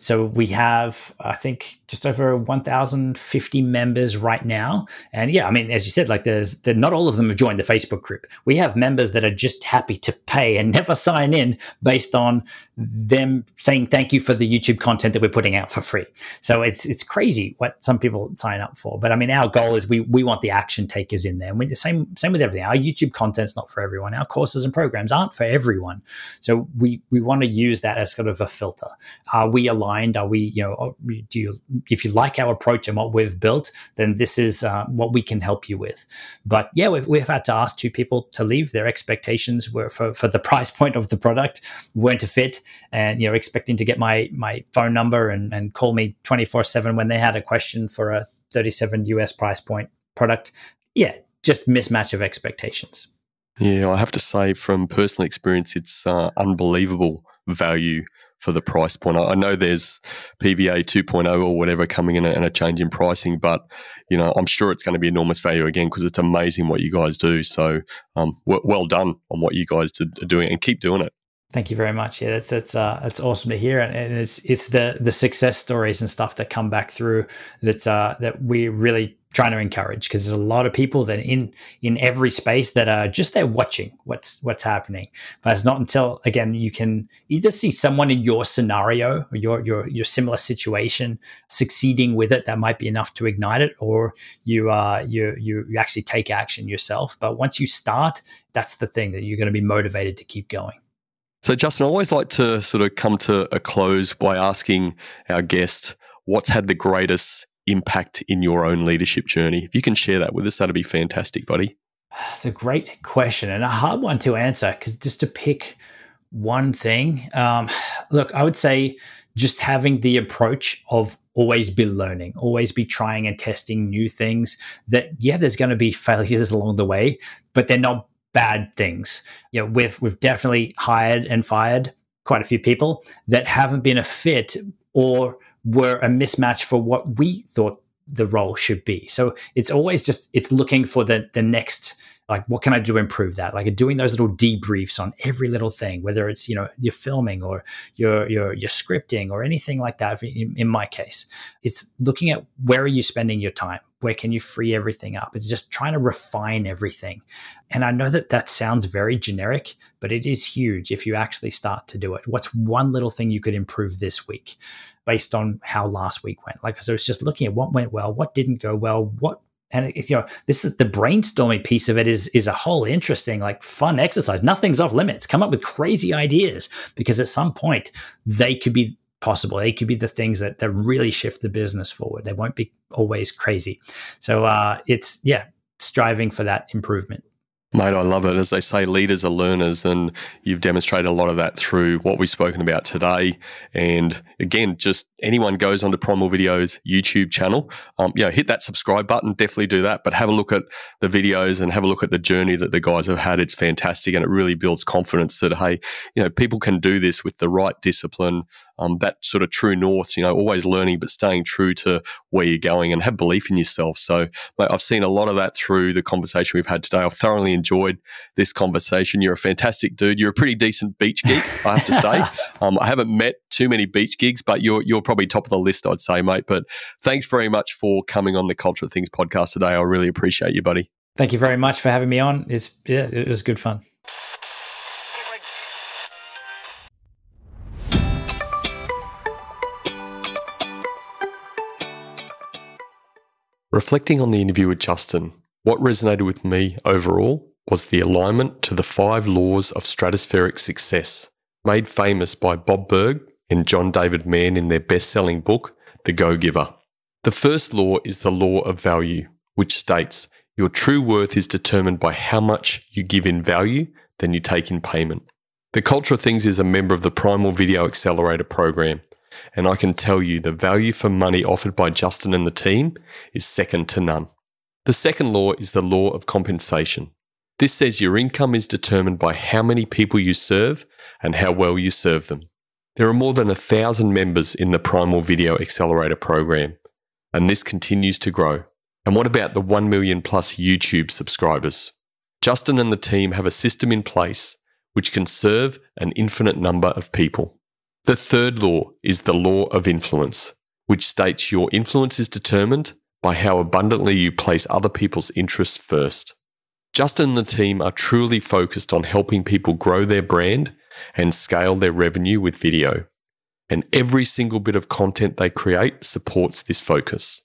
So we have, I think, just over 1,050 members right now. And yeah, I mean, as you said, like there's, not all of them have joined the Facebook group. We have members that are just happy to pay and never sign in based on them saying thank you for the YouTube content that we're putting out for free. So it's it's crazy what some people sign up for. But I mean, our goal is we we want the action takers in there. And we, same same with everything. Our YouTube content's not for everyone. Our courses and programs aren't for everyone. So we we want to use that as sort of a filter. Are we aligned? Aligned? Are we, you know, do you, if you like our approach and what we've built, then this is uh, what we can help you with. But yeah, we've, we've had to ask two people to leave. Their expectations were for, for the price point of the product weren't a fit, and you know, expecting to get my my phone number and, and call me twenty four seven when they had a question for a thirty seven US price point product. Yeah, just mismatch of expectations. Yeah, I have to say from personal experience, it's uh, unbelievable value for the price point. I, know there's PVA 2.0 or whatever coming in and a change in pricing, but you know I'm sure it's going to be enormous value again because it's amazing what you guys do. So um, w- well done on what you guys are doing and keep doing it. Thank you very much. Yeah, that's that's uh, that's awesome to hear, and, and it's it's the the success stories and stuff that come back through that's uh, that we're really trying to encourage because there's a lot of people that in in every space that are just there watching what's what's happening. But it's not until again you can either see someone in your scenario or your your your similar situation succeeding with it that might be enough to ignite it or you uh you you, you actually take action yourself. But once you start that's the thing that you're going to be motivated to keep going so justin i always like to sort of come to a close by asking our guest what's had the greatest impact in your own leadership journey? If you can share that with us, that'd be fantastic, buddy. It's a great question and a hard one to answer because just to pick one thing, um, look, I would say just having the approach of always be learning, always be trying and testing new things. That yeah, there's going to be failures along the way, but they're not bad things. You know, we've we've definitely hired and fired quite a few people that haven't been a fit or were a mismatch for what we thought the role should be. So it's always just it's looking for the the next like what can I do to improve that? Like doing those little debriefs on every little thing, whether it's you know you're filming or you're you're scripting or anything like that. In, in my case, it's looking at where are you spending your time, where can you free everything up. It's just trying to refine everything. And I know that that sounds very generic, but it is huge if you actually start to do it. What's one little thing you could improve this week? based on how last week went. Like, so it's just looking at what went well, what didn't go well, what and if you know this is the brainstorming piece of it is is a whole interesting like fun exercise. Nothing's off limits. Come up with crazy ideas because at some point they could be possible. They could be the things that that really shift the business forward. They won't be always crazy. So uh it's yeah striving for that improvement. Mate, I love it. As they say, leaders are learners, and you've demonstrated a lot of that through what we've spoken about today. And again, just anyone goes onto Primal Videos YouTube channel, um, you know, hit that subscribe button. Definitely do that. But have a look at the videos and have a look at the journey that the guys have had. It's fantastic, and it really builds confidence that hey, you know, people can do this with the right discipline. Um, that sort of true north. You know, always learning, but staying true to where you're going, and have belief in yourself. So, mate, I've seen a lot of that through the conversation we've had today. I've thoroughly enjoyed this conversation. You're a fantastic dude. You're a pretty decent beach geek, I have to say. um, I haven't met too many beach gigs, but you're you're probably top of the list, I'd say, mate. But thanks very much for coming on the Culture of Things podcast today. I really appreciate you, buddy. Thank you very much for having me on. It's yeah, it was good fun. Reflecting on the interview with Justin, what resonated with me overall was the alignment to the five laws of stratospheric success, made famous by Bob Burg and John David Mann in their best selling book, The Go Giver. The first law is the law of value, which states your true worth is determined by how much you give in value than you take in payment. The Culture of Things is a member of the Primal Video Accelerator program, and I can tell you the value for money offered by Justin and the team is second to none. The second law is the law of compensation. This says your income is determined by how many people you serve and how well you serve them. There are more than a thousand members in the Primal Video Accelerator program, and this continues to grow. And what about the 1 million plus YouTube subscribers? Justin and the team have a system in place which can serve an infinite number of people. The third law is the law of influence, which states your influence is determined by how abundantly you place other people's interests first. Justin and the team are truly focused on helping people grow their brand and scale their revenue with video. And every single bit of content they create supports this focus.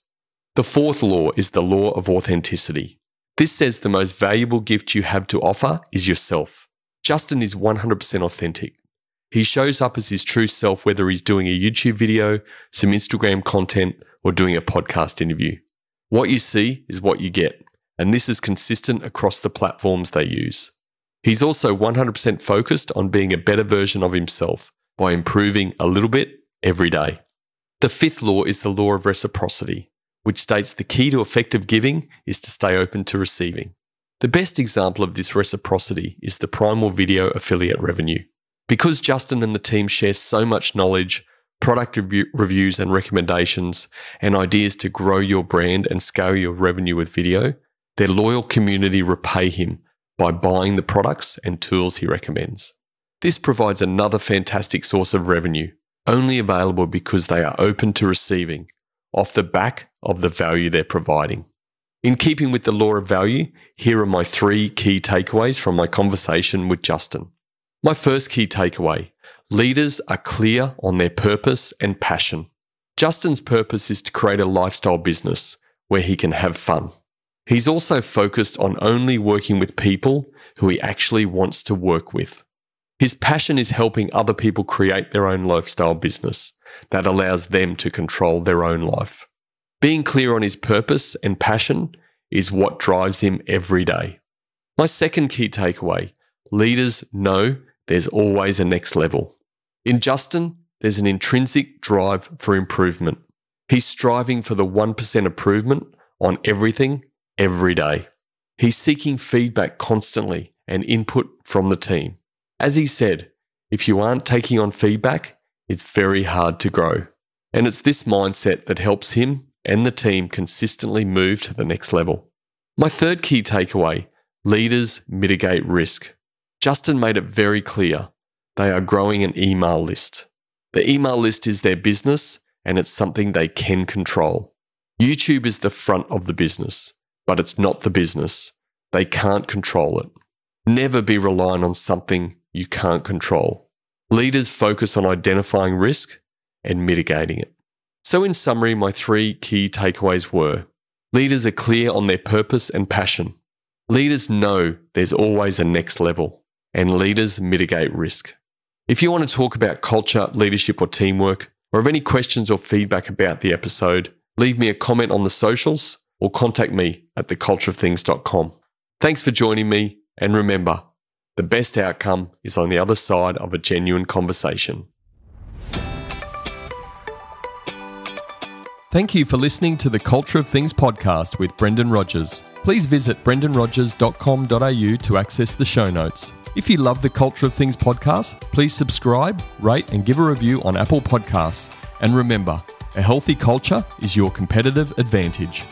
The fourth law is the law of authenticity. This says the most valuable gift you have to offer is yourself. Justin is 100% authentic. He shows up as his true self, whether he's doing a YouTube video, some Instagram content, or doing a podcast interview. What you see is what you get, and this is consistent across the platforms they use. He's also 100% focused on being a better version of himself by improving a little bit every day. The fifth law is the law of reciprocity, which states the key to effective giving is to stay open to receiving. The best example of this reciprocity is the Primal Video affiliate revenue. Because Justin and the team share so much knowledge, product review, reviews and recommendations, and ideas to grow your brand and scale your revenue with video, their loyal community repay him by buying the products and tools he recommends. This provides another fantastic source of revenue, only available because they are open to receiving off the back of the value they're providing. In keeping with the law of value, here are my three key takeaways from my conversation with Justin. My first key takeaway leaders are clear on their purpose and passion. Justin's purpose is to create a lifestyle business where he can have fun. He's also focused on only working with people who he actually wants to work with. His passion is helping other people create their own lifestyle business that allows them to control their own life. Being clear on his purpose and passion is what drives him every day. My second key takeaway leaders know there's always a next level. In Justin, there's an intrinsic drive for improvement. He's striving for the 1% improvement on everything every day. He's seeking feedback constantly and input from the team. As he said, if you aren't taking on feedback, it's very hard to grow. And it's this mindset that helps him and the team consistently move to the next level. My third key takeaway leaders mitigate risk. Justin made it very clear they are growing an email list. The email list is their business and it's something they can control. YouTube is the front of the business but it's not the business. They can't control it. Never be reliant on something you can't control. Leaders focus on identifying risk and mitigating it. So, in summary, my three key takeaways were Leaders are clear on their purpose and passion. Leaders know there's always a next level, and leaders mitigate risk. If you want to talk about culture, leadership, or teamwork, or have any questions or feedback about the episode, leave me a comment on the socials or contact me at thecultureofthings.com. Thanks for joining me, and remember, the best outcome is on the other side of a genuine conversation. Thank you for listening to the Culture of Things podcast with Brendan Rogers. Please visit brendanrogers.com.au to access the show notes. If you love the Culture of Things podcast, please subscribe, rate, and give a review on Apple Podcasts. And remember, a healthy culture is your competitive advantage.